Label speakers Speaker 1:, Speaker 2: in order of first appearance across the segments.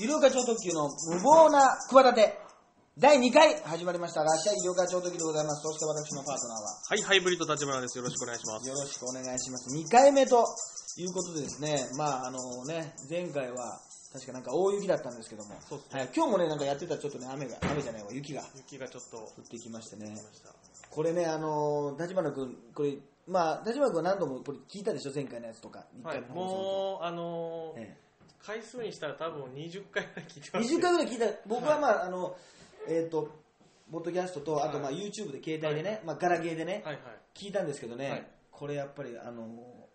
Speaker 1: 医療課長特急の無謀な企て第2回始まりましたらっしゃい医療課長特急でございます。そして私のパートナーは。
Speaker 2: はい、ハイブリッド立花です。よろしくお願いします。
Speaker 1: よろしくお願いします。2回目ということでですね。まああのね前回は確かなんか大雪だったんですけども、
Speaker 2: そうですね。
Speaker 1: はい、今日もねなんかやってたらちょっとね雨が雨じゃないわ。雪が。
Speaker 2: 雪がちょっと。降
Speaker 1: 降ってきましてね。
Speaker 2: りました。
Speaker 1: これねあの立花君これまあ立花君は何度もこれ聞いたでしょ？前回のやつとか。1
Speaker 2: はいもう、あのー
Speaker 1: え
Speaker 2: 回数にしたら多分20回ぐらい聞いて
Speaker 1: え
Speaker 2: ます、
Speaker 1: 20回ぐらい聞いた。僕はまあ、あのえっ、とポッドキャストとあとまあ
Speaker 2: はい
Speaker 1: YouTube で携帯でね、まあ、ガラゲーでね、
Speaker 2: はいはい。
Speaker 1: 聞いたんですけどね、
Speaker 2: はい。
Speaker 1: これやっぱりあの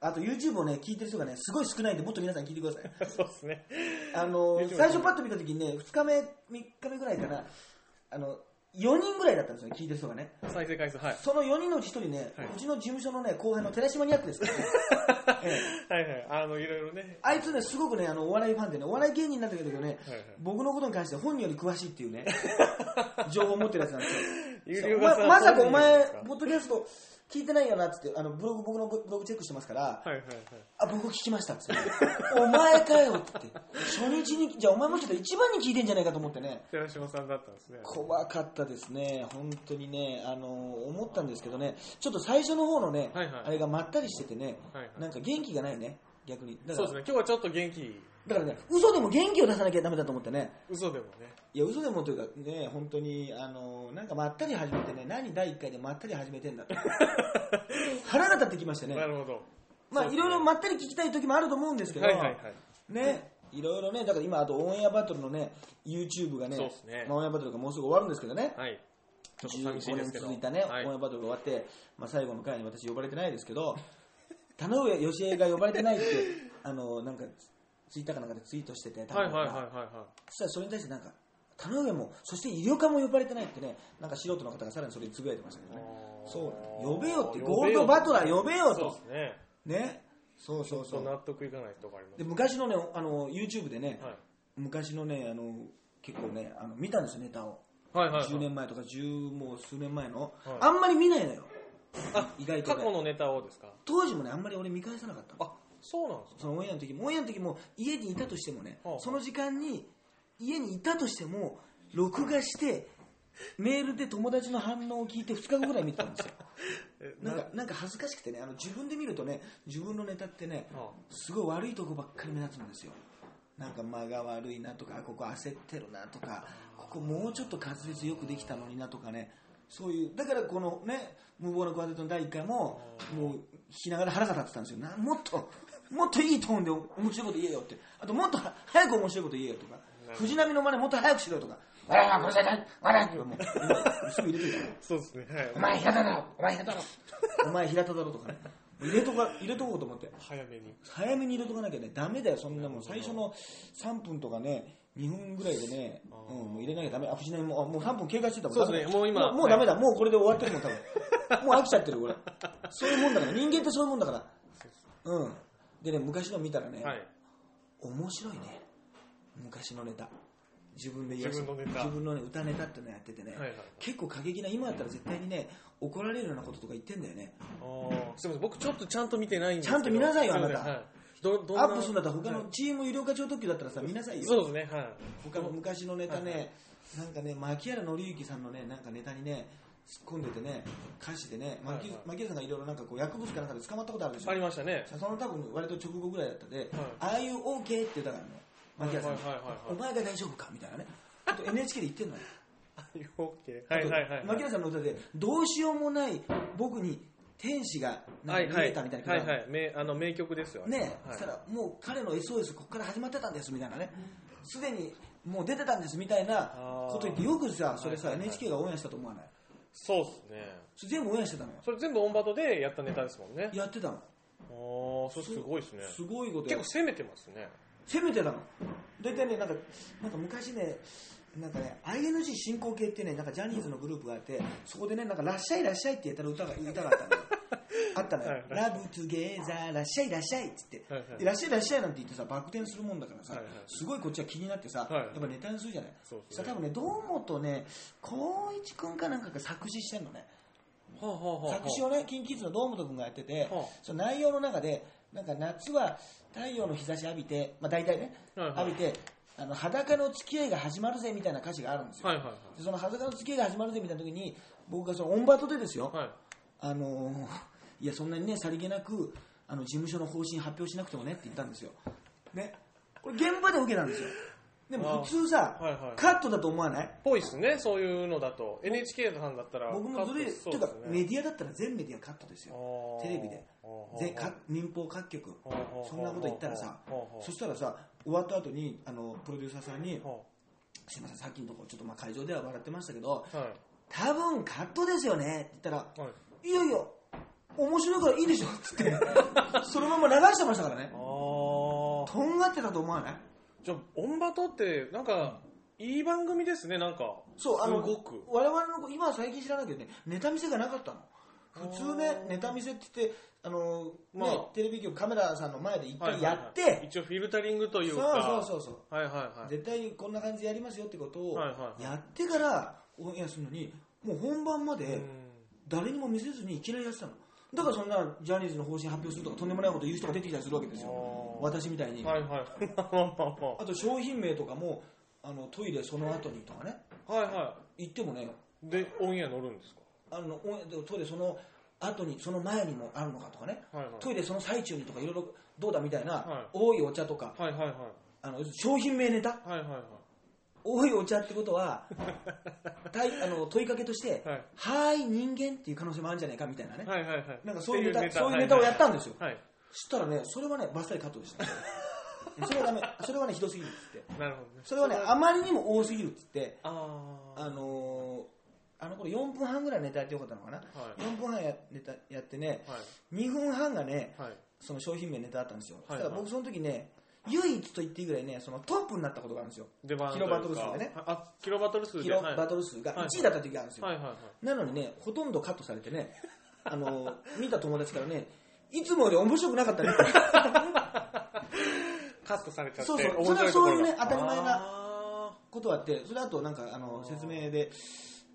Speaker 1: あと YouTube をね聞いてる人がねすごい少ないんでもっと皆さん聞いてください。
Speaker 2: そうですね。
Speaker 1: あの
Speaker 2: YouTube
Speaker 1: 最初パッと見た時にね2日目3日目ぐらいかなあの4人ぐらいだったんですよ聞いてる人がね
Speaker 2: 再生回数、はい。
Speaker 1: その4人のうち1人ね、
Speaker 2: はいう
Speaker 1: ちの事務所のね後輩の寺島ニャックですからね、え え
Speaker 2: はいはい。あの、いろいろね。
Speaker 1: あいつねすごくねあのお笑いファンでねお笑い芸人なんだけどね、
Speaker 2: はいはい
Speaker 1: 僕のことに関して本人より詳しいっていうね 情報を持ってるやつなんですよままさかお前ポッドキャスト聞いてないよなっつってあのブログ僕のブログチェックしてますから、
Speaker 2: はいはいはい。
Speaker 1: あ僕聞きましたっつって。お前かよって言って。初日にじゃあお前もちょっと一番に聞いてんじゃないかと思ってね。
Speaker 2: 寺島さんだったんですね。
Speaker 1: 怖かったですね。本当にね。あの思ったんですけどね。ちょっと最初の方のね、
Speaker 2: はいはい。
Speaker 1: あれがまったりしててね、
Speaker 2: はいはい。
Speaker 1: なんか元気がないね。逆に。だから
Speaker 2: そうですね。今日はちょっと元気、
Speaker 1: だからね嘘でも元気を出さなきゃダメだと思ってね
Speaker 2: 嘘でもね。
Speaker 1: いや嘘でもというかね本当にあのなんかまったり始めてね何第1回でまったり始めてんだと 腹が立ってきましてね
Speaker 2: なるほど。
Speaker 1: まあいろいろまったり聞きたい時もあると思うんですけど、
Speaker 2: はいはいはい。
Speaker 1: ねいろいろねだから今あとオンエアバトルのね YouTube がね
Speaker 2: そうですね
Speaker 1: まあ、オンエアバトルがもうすぐ終わるんですけどね、
Speaker 2: はい。ちょっと寂しい
Speaker 1: 15年
Speaker 2: ですけど。
Speaker 1: 続いたね、
Speaker 2: はい
Speaker 1: オンエアバトルが終わって、まあ、最後の回に私呼ばれてないですけど田上義恵が呼ばれてないってあのなんかツイッターかなんかでツイートしてて田上が
Speaker 2: はいはいはいはい。はい。
Speaker 1: そしたらそれに対してなんか田上もそして医療科も呼ばれてないってねなんか素人の方がさらにそれにつぶやいてましたけどね。そう。呼べよってゴールドバトラー呼べよ
Speaker 2: そう
Speaker 1: と
Speaker 2: ね。
Speaker 1: ね。そうそうそう。
Speaker 2: 納得いかないとこあります
Speaker 1: で昔のねあの YouTube でね、
Speaker 2: はい。
Speaker 1: 昔のねあの結構ねあの見たんですよネタを。
Speaker 2: はいはいはい。
Speaker 1: 10年前とか10もう数年前の、
Speaker 2: はい。
Speaker 1: あんまり見ないのよ。
Speaker 2: あ
Speaker 1: 意外とね。
Speaker 2: 過去のネタをですか？
Speaker 1: 当時もねあんまり俺見返さなかったの。
Speaker 2: あ、そうなんですか？
Speaker 1: そのオンエアの時もオンエアの時も家にいたとしてもね、
Speaker 2: はあ
Speaker 1: その時間に家にいたとしても録画してメールで友達の反応を聞いて2日後ぐらい見てたんですよ。
Speaker 2: え
Speaker 1: なんかなんか恥ずかしくてねあの自分で見るとね自分のネタってね
Speaker 2: は
Speaker 1: すごい悪いとこばっかり目立つんですよ。なんか間が悪いなとかここ焦ってるなとかここもうちょっと滑舌よくできたのになとかねそういうだからこのね無謀なクワテットの第1回ももう弾きながら腹が立ってたんですよ。なもっともっといいトーンで面白いこと言えよってあともっと早く面白いこと言えよとか藤波の真似もっと早くしろよとか笑いはこれじゃない笑いとかもうすぐ入れといたら
Speaker 2: そうですね。はい。
Speaker 1: お前平田だろお前平田だろお前平田だろとかね入れとか入れとこうと思って
Speaker 2: 早めに。
Speaker 1: 早めに入れとかなきゃねダメだよそんなもん最初の3分とかね2分ぐらいでね、うん、もう入れなきゃダメあ藤波もあもう3分経過してたもん
Speaker 2: そうですねもう今
Speaker 1: もうダメだ、もうこれで終わってるもん多分もう飽きちゃってるこれそういうもんだから人間ってそういうもんだからうんでね昔の見たらね、
Speaker 2: はい。
Speaker 1: 面白いね。昔のネタ。自分で言わせ
Speaker 2: 自分のネタ。
Speaker 1: 自分の、ね、歌ネタってのやっててね、
Speaker 2: はいはい
Speaker 1: 結構過激な今だったら絶対にね怒られるようなこととか言ってんだよね。
Speaker 2: あー。すみません、僕ちょっとちゃんと見てないんですけど。
Speaker 1: ちゃんと見なさいよあなた。
Speaker 2: はい。どどんな
Speaker 1: アップするんだったら他
Speaker 2: はい。
Speaker 1: のチーム医療課長特急だったらさ見なさいよ。
Speaker 2: そうですね、はい。
Speaker 1: 他の昔のネタね、
Speaker 2: はい。
Speaker 1: なんかね牧原紀之さんのねなんかネタにね突っ込んでてね歌詞でね牧,、
Speaker 2: はいはい。
Speaker 1: 牧原さんがいろいろなんかこう薬物かなんかで捕まったことあるでしょ？
Speaker 2: ありましたね。
Speaker 1: その多分割と直後ぐらいだったで、ああいう OK って言ったからね牧原さん、お前が大丈夫かみたいなね。あと NHK で言ってんのよ。
Speaker 2: オッケー。はいはいはい。
Speaker 1: あと牧原さんの歌でどうしようもない僕に天使がなんか見えたみたいな
Speaker 2: はいはい。名あの名曲ですよ。
Speaker 1: ね。そ
Speaker 2: はい。
Speaker 1: したらもう彼の SOS ここから始まってたんですみたいなね。すでにもう出てたんですみたいなこと言ってよくさそれさ NHK がオンエアしたと思わない？
Speaker 2: そうですね。
Speaker 1: それ全部オンエアしてたのよ
Speaker 2: それ全部オンバトでやったネタですもんね。
Speaker 1: やってたの
Speaker 2: ああ、それすごいですね。
Speaker 1: すごいことや
Speaker 2: 結構攻めてますね。
Speaker 1: 攻めてたの大体ねなんかなんか昔ねなんかね ING 進行形ってねなんかジャニーズのグループがあってそこでねなんか「らっしゃいらっしゃい」って言ったら歌が歌があったのよ あったのよ。
Speaker 2: はい「
Speaker 1: ラブトゥゲーザーらっしゃいらっしゃい」っつって。
Speaker 2: はい
Speaker 1: らっしゃいらっしゃいなんて言ってさバク転するもんだからさすごいこっちは気になってさ
Speaker 2: はい
Speaker 1: やっぱネタにするじゃない。
Speaker 2: そう
Speaker 1: 多分ね堂本ね光一君かなんかが作詞してんのね。作詞をね、キンキッズの堂本君がやってて、
Speaker 2: はあ
Speaker 1: その内容の中で、なんか夏は太陽の日差し浴びて、まあ大体ね、浴びて、あの裸の付き合いが始まるぜみたいな歌詞があるんですよ、その裸の付き合いが始まるぜみたいな時に僕がそのオンバトでですよ、
Speaker 2: はい。
Speaker 1: あのーいやそんなにねさりげなくあの事務所の方針発表しなくてもねって言ったんですよ。ね。これ現場で受けたんですよ。でも普通さ、
Speaker 2: はいはい。
Speaker 1: カットだと思わない？
Speaker 2: ぽいっすねそういうのだと。NHK さんだったら
Speaker 1: 僕もずるい、
Speaker 2: カット
Speaker 1: ていうかメディアだったら全メディアカットですよ。テレビで。
Speaker 2: あー
Speaker 1: ぜか民放各局。そんなこと言ったらさそしたらさ終わった後にあのプロデューサーさんに
Speaker 2: は「
Speaker 1: すいませんさっきのとこちょっとまあ会場では笑ってましたけど多分カットですよね」って言ったら
Speaker 2: はい「
Speaker 1: いやいや面白いからいいでしょ」っつって。そのまま流してましたからね。とんがってたと思わない？
Speaker 2: じゃあオンバトってなんかいい番組ですねなんか。
Speaker 1: そうあの
Speaker 2: すごく。
Speaker 1: 我々の子今は最近知らないけどねネタ見せがなかったの。普通ねネタ見せって言ってあの、
Speaker 2: まあ。
Speaker 1: ね、テレビ局カメラさんの前で一回
Speaker 2: はいはいはい。
Speaker 1: やって、
Speaker 2: 一応フィルタリングという
Speaker 1: そう
Speaker 2: か
Speaker 1: そうそうそう。
Speaker 2: はいはいはい。
Speaker 1: 絶対にこんな感じでやりますよってことを
Speaker 2: はいはいはい。
Speaker 1: やってからオンエアするのにもう本番まで誰にも見せずにいきなりやってたのだからそんなジャニーズの方針発表するとかとんでもないこと言う人が出てきたりするわけですよ。私みたいに、
Speaker 2: はいはい。は
Speaker 1: あと商品名とかもあのトイレその後にとかね。
Speaker 2: いは
Speaker 1: 言ってもね。
Speaker 2: いでオンエア乗るんですか？
Speaker 1: あのオンエアでトイレその後にその前にもあるのかとかね。
Speaker 2: はいはい。
Speaker 1: トイレその最中にとかいろいろどうだみたいな、
Speaker 2: はい。
Speaker 1: 多いお茶とか
Speaker 2: はいはいはい。
Speaker 1: あの商品名ネタ？
Speaker 2: はいはいはい
Speaker 1: 多いお茶ってことは たいあの問いかけとして
Speaker 2: はい「
Speaker 1: はーい人間」っていう可能性もあるんじゃないかみたいなね、
Speaker 2: はいはいはい。
Speaker 1: なんかそういうネタ
Speaker 2: って
Speaker 1: そういうネタをやったんですよ、
Speaker 2: はいはい。
Speaker 1: そしたらねそれはねバッサリカットでした それはダメ。それはねひどすぎるっつって。
Speaker 2: なるほどね。
Speaker 1: それはねあまりにも多すぎるっつって
Speaker 2: あー。
Speaker 1: あのーあの頃4分半ぐらいネタやってよかったのかな、
Speaker 2: はい。
Speaker 1: 4分半やネタやってね
Speaker 2: はい。
Speaker 1: 2分半がね
Speaker 2: はい。
Speaker 1: その商品名ネタだったんですよ、
Speaker 2: はい
Speaker 1: たら僕その時ね唯一と言っていいぐらいねそのトップになったことがあるんですよ。キロバトル数でね。
Speaker 2: あキロバトル数で。
Speaker 1: キロ
Speaker 2: はい
Speaker 1: バトル数が
Speaker 2: はい。
Speaker 1: 1位だった時があるんですよ、
Speaker 2: はいはいはい。
Speaker 1: なのにねほとんどカットされてねあの 見た友達からねいつもより面白くなかったね。
Speaker 2: カットされちゃって
Speaker 1: そうそう。それはそういうね当たり前な
Speaker 2: あ
Speaker 1: ことはあってそれあとなんかあの説明で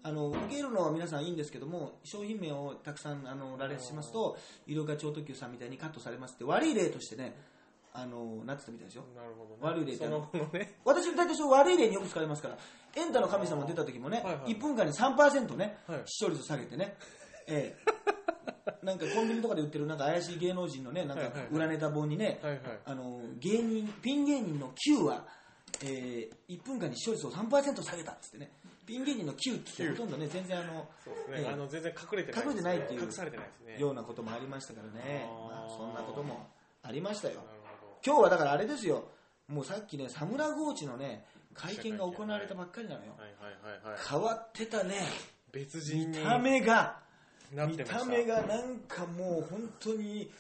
Speaker 1: あの受けるのは皆さんいいんですけども商品名をたくさんあの羅列しますと医療課超特急さんみたいにカットされますって悪い例としてねあのなってたみたいですよ
Speaker 2: ーなるほどね。
Speaker 1: 悪い例って
Speaker 2: その後のね。
Speaker 1: 私大体その悪い例によく使われますからエンタの神様出た時もね、
Speaker 2: はいはい。
Speaker 1: 1分間に3%ね、
Speaker 2: はい。
Speaker 1: 視聴率下げてね、ええ。なんかコンビニとかで売ってるなんか怪しい芸能人のねなんか裏ネタ本にね、
Speaker 2: はいはい。
Speaker 1: あの芸人ピン芸人の9は、えー、1分間に視聴率を3%下げたっつってね。ピン芸人の9ってほとんどね全然あの
Speaker 2: ね、
Speaker 1: ええ。
Speaker 2: あの全然隠れてない
Speaker 1: 隠れてないっていう。
Speaker 2: 隠されてないですね。
Speaker 1: ようなこともありましたからね。まあ、そんなこともありましたよ今日はだからあれですよ。もうさっきねサムラゴーチのね会見が行われたばっかりなのよ。変わってたね。
Speaker 2: 別人に
Speaker 1: 見た目が。見
Speaker 2: た。
Speaker 1: た目がなんかもう本当に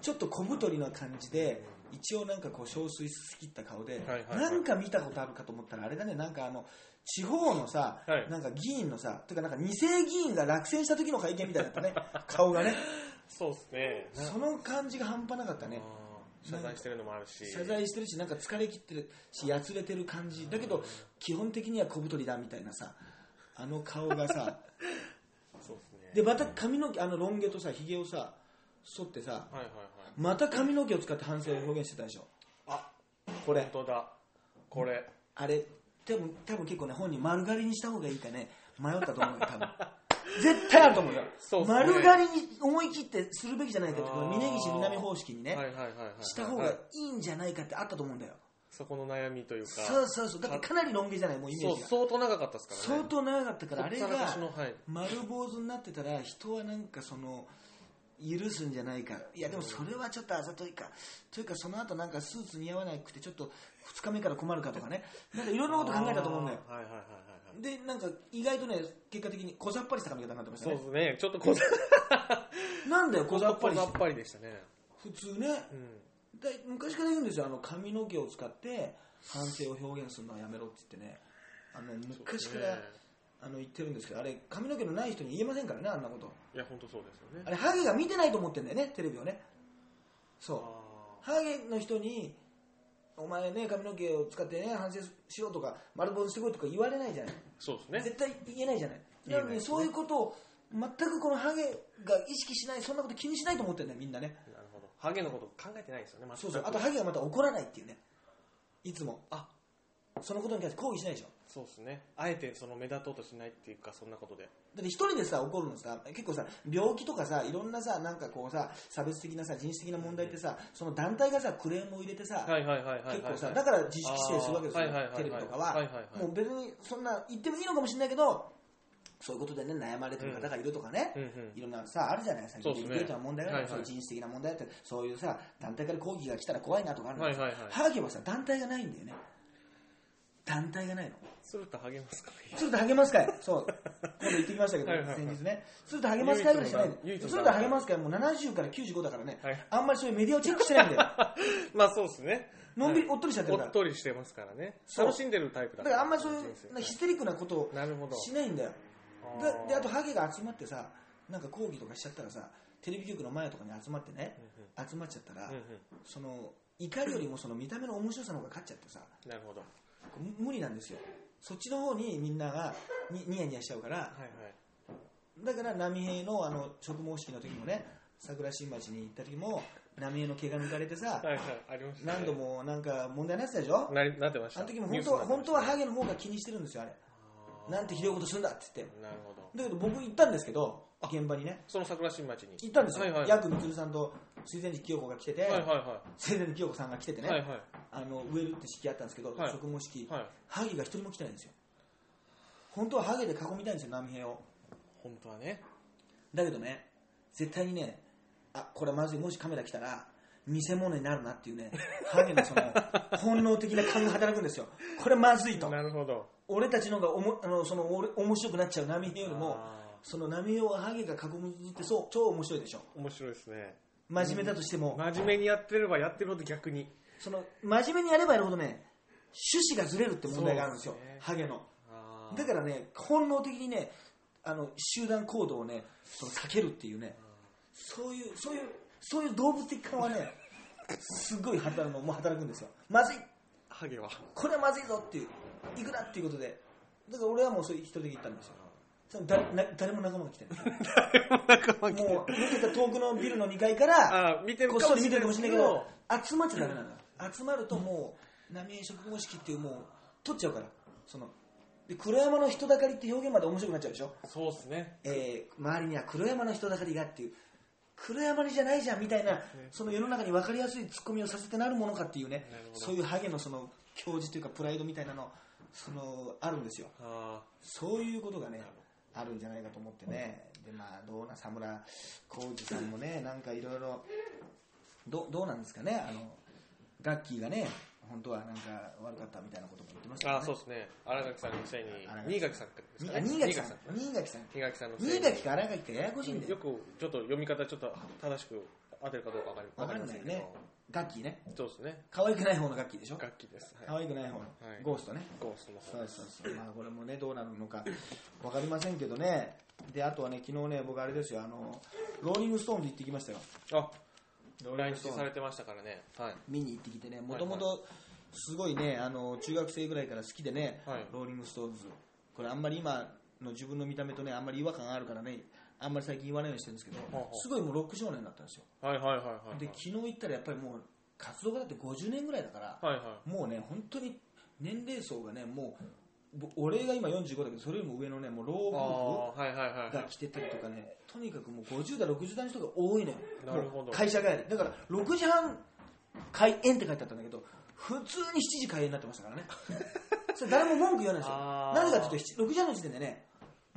Speaker 1: ちょっと小太りな感じで一応なんかこう憔悴しきった顔で、なんか見たことあるかと思ったらあれだね。なんかあの地方のさ、
Speaker 2: はい。
Speaker 1: なんか議員のさというかなんか二世議員が落選した時の会見みたいだったね。顔がね。
Speaker 2: そうですね。な
Speaker 1: その感じが半端なかったね
Speaker 2: 謝罪してるのもあるし。
Speaker 1: 謝罪してるしなんか疲れ切ってるしやつれてる感じ。だけど基本的には小太りだみたいなさあの顔がさ。
Speaker 2: そうですね。
Speaker 1: でまた髪の毛あのロン毛とさひげをさ剃ってさ
Speaker 2: はいはいはい。
Speaker 1: また髪の毛を使って反省を表現してたでしょ。
Speaker 2: あ
Speaker 1: これ。
Speaker 2: 本当だ。これ。
Speaker 1: あれ多分多分結構ね本人丸刈りにした方がいいかね。迷ったと思うよ多分 絶対あると思うよ。
Speaker 2: そうっすね。
Speaker 1: 丸刈りに思い切ってするべきじゃないかってこの
Speaker 2: あー。
Speaker 1: 峰岸南方式にね、
Speaker 2: はいはいはいはい
Speaker 1: した方がいいんじゃないかってあったと思うんだよ、
Speaker 2: そこの悩みというか。
Speaker 1: そうそうそう。だってかなりロン毛じゃないもうイメー
Speaker 2: そう
Speaker 1: ジが
Speaker 2: 相当長かったですからね。
Speaker 1: 相当長かったからあれ
Speaker 2: ほったらかし
Speaker 1: が
Speaker 2: のはい。
Speaker 1: 丸坊主になってたら人はなんかその許すんじゃないか。いやでもそれはちょっとあざといか。というかその後なんかスーツ似合わなくてちょっと2日目から困るかとかね。なんかいろんなこと考えたと思うんだよ。
Speaker 2: はいはいはい
Speaker 1: でなんか意外とね結果的に小ざっぱりした髪型になってましたね。
Speaker 2: そうですね。ちょっとこざ
Speaker 1: なんだよ小ざっぱりし
Speaker 2: 小ざってぱりでしたね。
Speaker 1: 普通ね。
Speaker 2: うん。
Speaker 1: だ昔から言うんですよ。あの髪の毛を使って反省を表現するのはやめろって言ってね。あの昔から、
Speaker 2: ね。
Speaker 1: あの言ってるんですけどあれ髪の毛のない人に言えませんからねあんなこと。
Speaker 2: いや本当そうですよね。
Speaker 1: あれハゲが見てないと思ってんだよねテレビをね。そう。
Speaker 2: あ
Speaker 1: ハゲの人にお前ね髪の毛を使ってね反省しろとか丸坊主してこいとか言われないじゃない、
Speaker 2: ーそうですね。
Speaker 1: 絶対言えないじゃない。
Speaker 2: な
Speaker 1: のにそういうことを全くこのハゲが意識しないそんなこと気にしないと思ってんだよみんなね。
Speaker 2: なるほど。ハゲのこと考えてないですよね
Speaker 1: そうそう。あとハゲがまた怒らないっていうね。いつも。
Speaker 2: あ
Speaker 1: そのことに関して抗議しないでしょ。
Speaker 2: そうですね。あえてその目立とうとしないっていうかそんなことで。
Speaker 1: だって一人でさ怒るのさ結構さ病気とかさいろんなさなんかこうさ差別的なさ人種的な問題ってさその団体がさクレームを入れてさ、結構さだから自粛規制するわけですよ、テレビとかは,、
Speaker 2: はいはいはい。
Speaker 1: もう別にそんな言ってもいいのかもしれないけどそういうことでね悩まれてる方がいるとかね、
Speaker 2: うんうん。
Speaker 1: いろんなさあるじゃないですか
Speaker 2: そうですね。
Speaker 1: デリケートな問題がある、
Speaker 2: はい
Speaker 1: 人種的な問題だってそういうさ団体から抗議が来たら怖いなとかあるんだけど、
Speaker 2: はいはい。は
Speaker 1: はさ団体がないんだよね団体がないの？
Speaker 2: すると励ますか
Speaker 1: 鶴田励ます会そう。今度行ってきましたけど
Speaker 2: はいはいはい。
Speaker 1: 先日ね。鶴田励ます会ぐらいしかない
Speaker 2: 唯一の
Speaker 1: 鶴田励ます会もう70から95だからね、
Speaker 2: はい。
Speaker 1: あんまりそういうメディアをチェックしてないんだよ。
Speaker 2: まあそうですね。
Speaker 1: のんびりおっとりしちゃって
Speaker 2: お
Speaker 1: るから。
Speaker 2: っとりしてますからね。
Speaker 1: そう。
Speaker 2: 楽しんでるタイプだ
Speaker 1: だからあんまりそういう
Speaker 2: 人生
Speaker 1: ヒステリックなことを
Speaker 2: なるほど。
Speaker 1: しないんだよ。
Speaker 2: あー。
Speaker 1: でであとハゲが集まってさなんか抗議とかしちゃったらさテレビ局の前とかに集まってね集まっちゃったら、
Speaker 2: うんうん。
Speaker 1: その怒りよりもその見た目の面白さの方が勝っちゃってさ。
Speaker 2: なるほど。
Speaker 1: む無理なんですよ。そっちの方にみんながにニヤニヤしちゃうから。
Speaker 2: はいはい。
Speaker 1: だから波平のあの植毛式の時もね桜新町に行った時も波平の毛が抜かれてさ
Speaker 2: はいはいありましたね。
Speaker 1: 何度もなんか問題になってたでしょ
Speaker 2: なりなってました。
Speaker 1: あの時も本当本当はハゲの方が気にしてるんですよあれ。なんてひどいことするんだって言って。
Speaker 2: なるほど。
Speaker 1: だけど僕行ったんですけど現場にね。
Speaker 2: その桜新町に。
Speaker 1: 行ったんですよ、
Speaker 2: はいはい。
Speaker 1: ヤクみつるさんと水前寺清子が来てて、
Speaker 2: はいはいは
Speaker 1: 水前寺清子さんが来ててね、
Speaker 2: いはいはい。
Speaker 1: あの植えるって式あったんですけど、
Speaker 2: はい。
Speaker 1: 植毛式、
Speaker 2: はい。
Speaker 1: ハゲが一人も来てないんですよ。本当はハゲで囲みたいんですよ波平を。
Speaker 2: 本当はね。
Speaker 1: だけどね絶対にねあこれまずいもしカメラ来たら見せ物になるなっていうね ハゲのその本能的な勘が働くんですよ。これまずいと。
Speaker 2: なるほど。
Speaker 1: 俺たちの方がおもあのその俺面白くなっちゃう波平よりも
Speaker 2: あ
Speaker 1: その波平をハゲが囲むってそう超面白いでしょ。
Speaker 2: ー面白いですね。
Speaker 1: 真面目だとしても、
Speaker 2: 真面目にやってればやってるほど逆に。
Speaker 1: その真面目にやればやるほどね趣旨がずれるって問題があるんですよ。
Speaker 2: そうですね。
Speaker 1: ハゲの。だからね本能的にねあの集団行動をねその避けるっていうね。そういうそういうそういう動物的感はねすごい働くのもう働くんですよ。まずい。
Speaker 2: ハゲは。
Speaker 1: これはまずいぞっていう。いくらっていうことで。だから俺はもうそういう一人で行ったんですよそのだな誰も仲間が来てない。もう見てた遠くのビルの2階から
Speaker 2: あー見てる
Speaker 1: こっそり見てるかもしれないけど
Speaker 2: あ
Speaker 1: 集まっちゃダメなの。よ集まるともう浪江植毛式っていうもう取っちゃうから。そので黒山の人だかりって表現まで面白くなっちゃうでしょ、
Speaker 2: そうですね。
Speaker 1: えー周りには黒山の人だかりがっていう。黒山にじゃないじゃんみたいなその世の中に分かりやすいツッコミをさせてなるものかっていうね。そういうハゲのその教示というかプライドみたいなのそのあるんですよ。
Speaker 2: あ
Speaker 1: そういうことがねあるんじゃないかと思ってね。でまあどうな佐村浩二さんもねなんかいろいろどどうなんですかね。あのガッキーがね本当はなんか悪かったみたいなことも言ってましたね、
Speaker 2: ーそうですね。荒垣さんのせいに新垣さん。ですか
Speaker 1: 新垣さん。新垣さん。
Speaker 2: 新垣さん。のせいに。
Speaker 1: 新垣か荒垣かややこしいんだよ。
Speaker 2: よくちょっと読み方ちょっと正しく合ってるかどうかわかり
Speaker 1: わかん
Speaker 2: りませんけど
Speaker 1: ないよねガッキーね。
Speaker 2: そうですね。
Speaker 1: 可愛くない方のガッキーでしょ？
Speaker 2: 楽器です。
Speaker 1: 可
Speaker 2: はい。
Speaker 1: 愛くない方の、
Speaker 2: はい。
Speaker 1: ゴーストね。
Speaker 2: ゴーストの
Speaker 1: そうそうそう。まあこれもねどうなるのか分かりませんけどね。であとはね昨日ね僕あれですよ。あのローリングストーンズ行ってきましたよ。
Speaker 2: あ来日されてましたからね。はい。
Speaker 1: 見に行ってきてね。もともとすごいねあの中学生ぐらいから好きでね、
Speaker 2: はい。
Speaker 1: ローリングストーンズ。これあんまり今の自分の見た目とねあんまり違和感があるからねあんまり最近言わないようにしてるんですけど、すごいもうロック少年だったんですよ。
Speaker 2: はいはいはいはい
Speaker 1: で昨日行ったらやっぱりもう活動がだって50年ぐらいだから、
Speaker 2: はいは
Speaker 1: もうね本当に年齢層がねもうぼ俺が今45だけどそれよりも上のねもう老
Speaker 2: い
Speaker 1: 夫婦が来てたりとかねとにかくもう50代60代の人が多いのよ。
Speaker 2: なるほど。
Speaker 1: 会社帰り。だから6時半開園って書いてあったんだけど普通に7時開園になってましたからね。それ誰も文句言わないんですよ。なぜかというと6時半の時点でね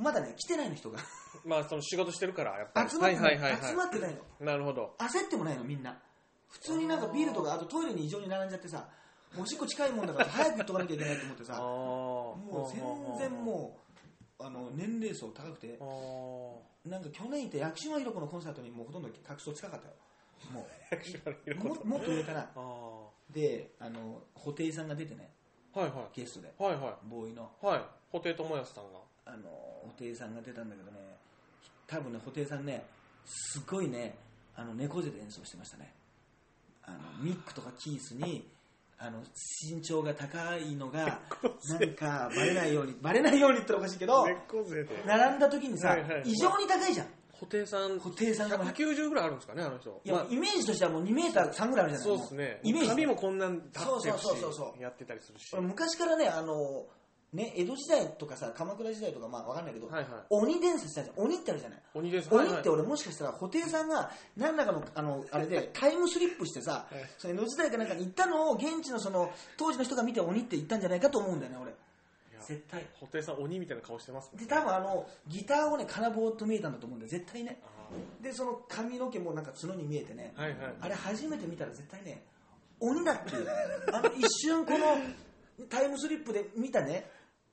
Speaker 1: まだね来てないの人が。
Speaker 2: まあその仕事してるからやっぱり。
Speaker 1: 集まってない,、
Speaker 2: はいはいはい
Speaker 1: 集まってないの。
Speaker 2: なるほど。
Speaker 1: 焦ってもないのみんな。普通になんかビールとかあとトイレに異常に並んじゃってさおしっこ近いもんだから早く行っとかなきゃいけないと思って
Speaker 2: あ
Speaker 1: さ
Speaker 2: も
Speaker 1: もう全然もうあの年齢層高くて
Speaker 2: う
Speaker 1: なんか去年行った薬師丸ひろ子のコンサートにもうほとんど客層近かったよ。もう。もっと上かな。
Speaker 2: あ
Speaker 1: であの布袋さんが出てね。
Speaker 2: はいは
Speaker 1: ゲストで。
Speaker 2: いはい。は
Speaker 1: ボーイの。
Speaker 2: いはい。布袋寅泰さんが
Speaker 1: あの布袋さんが出たんだけどね多分ね布袋さんねすごいねあの猫背で演奏してましたね。あのミックとかキースにあの身長が高いのがなんかバレないようにバレないようにって言ったらおかしいけど
Speaker 2: 猫背で。
Speaker 1: 並んだ時にさ、
Speaker 2: はいはい。
Speaker 1: 異常に高いじゃん。
Speaker 2: 布袋さん、
Speaker 1: 布袋さんが。
Speaker 2: 190ぐらいあるんですかね、あの人。
Speaker 1: いや、
Speaker 2: まあ
Speaker 1: イメージとしてはもう2メーター3ぐらいあるじゃない。
Speaker 2: そうですね。
Speaker 1: イメージ。
Speaker 2: 髪もこんなん立ってる
Speaker 1: そうそうそうそう。
Speaker 2: やってたりするし。
Speaker 1: 俺昔からね、あの、ね、江戸時代とかさ、鎌倉時代とか、まあわかんないけど、
Speaker 2: はいはい。
Speaker 1: 鬼伝説って鬼ってあるじゃない？
Speaker 2: 鬼です。
Speaker 1: 鬼って
Speaker 2: はい
Speaker 1: 俺もしかしたら布袋さんが何らかのあの あれでタイムスリップしてさ
Speaker 2: はい。
Speaker 1: その江戸時代かなんかに行ったのを現地のその当時の人が見て鬼って言ったんじゃないかと思うんだよね俺。
Speaker 2: いや
Speaker 1: 絶対。
Speaker 2: 布袋さん鬼みたいな顔してますもん
Speaker 1: で多分あのギターをね金棒と見えたんだと思うんだよ絶対ね。
Speaker 2: あ
Speaker 1: でその髪の毛もなんか角に見えてね。
Speaker 2: ーはいはい。
Speaker 1: あれ初めて見たら絶対ね鬼だっていう。あの一瞬このタイムスリップで見たね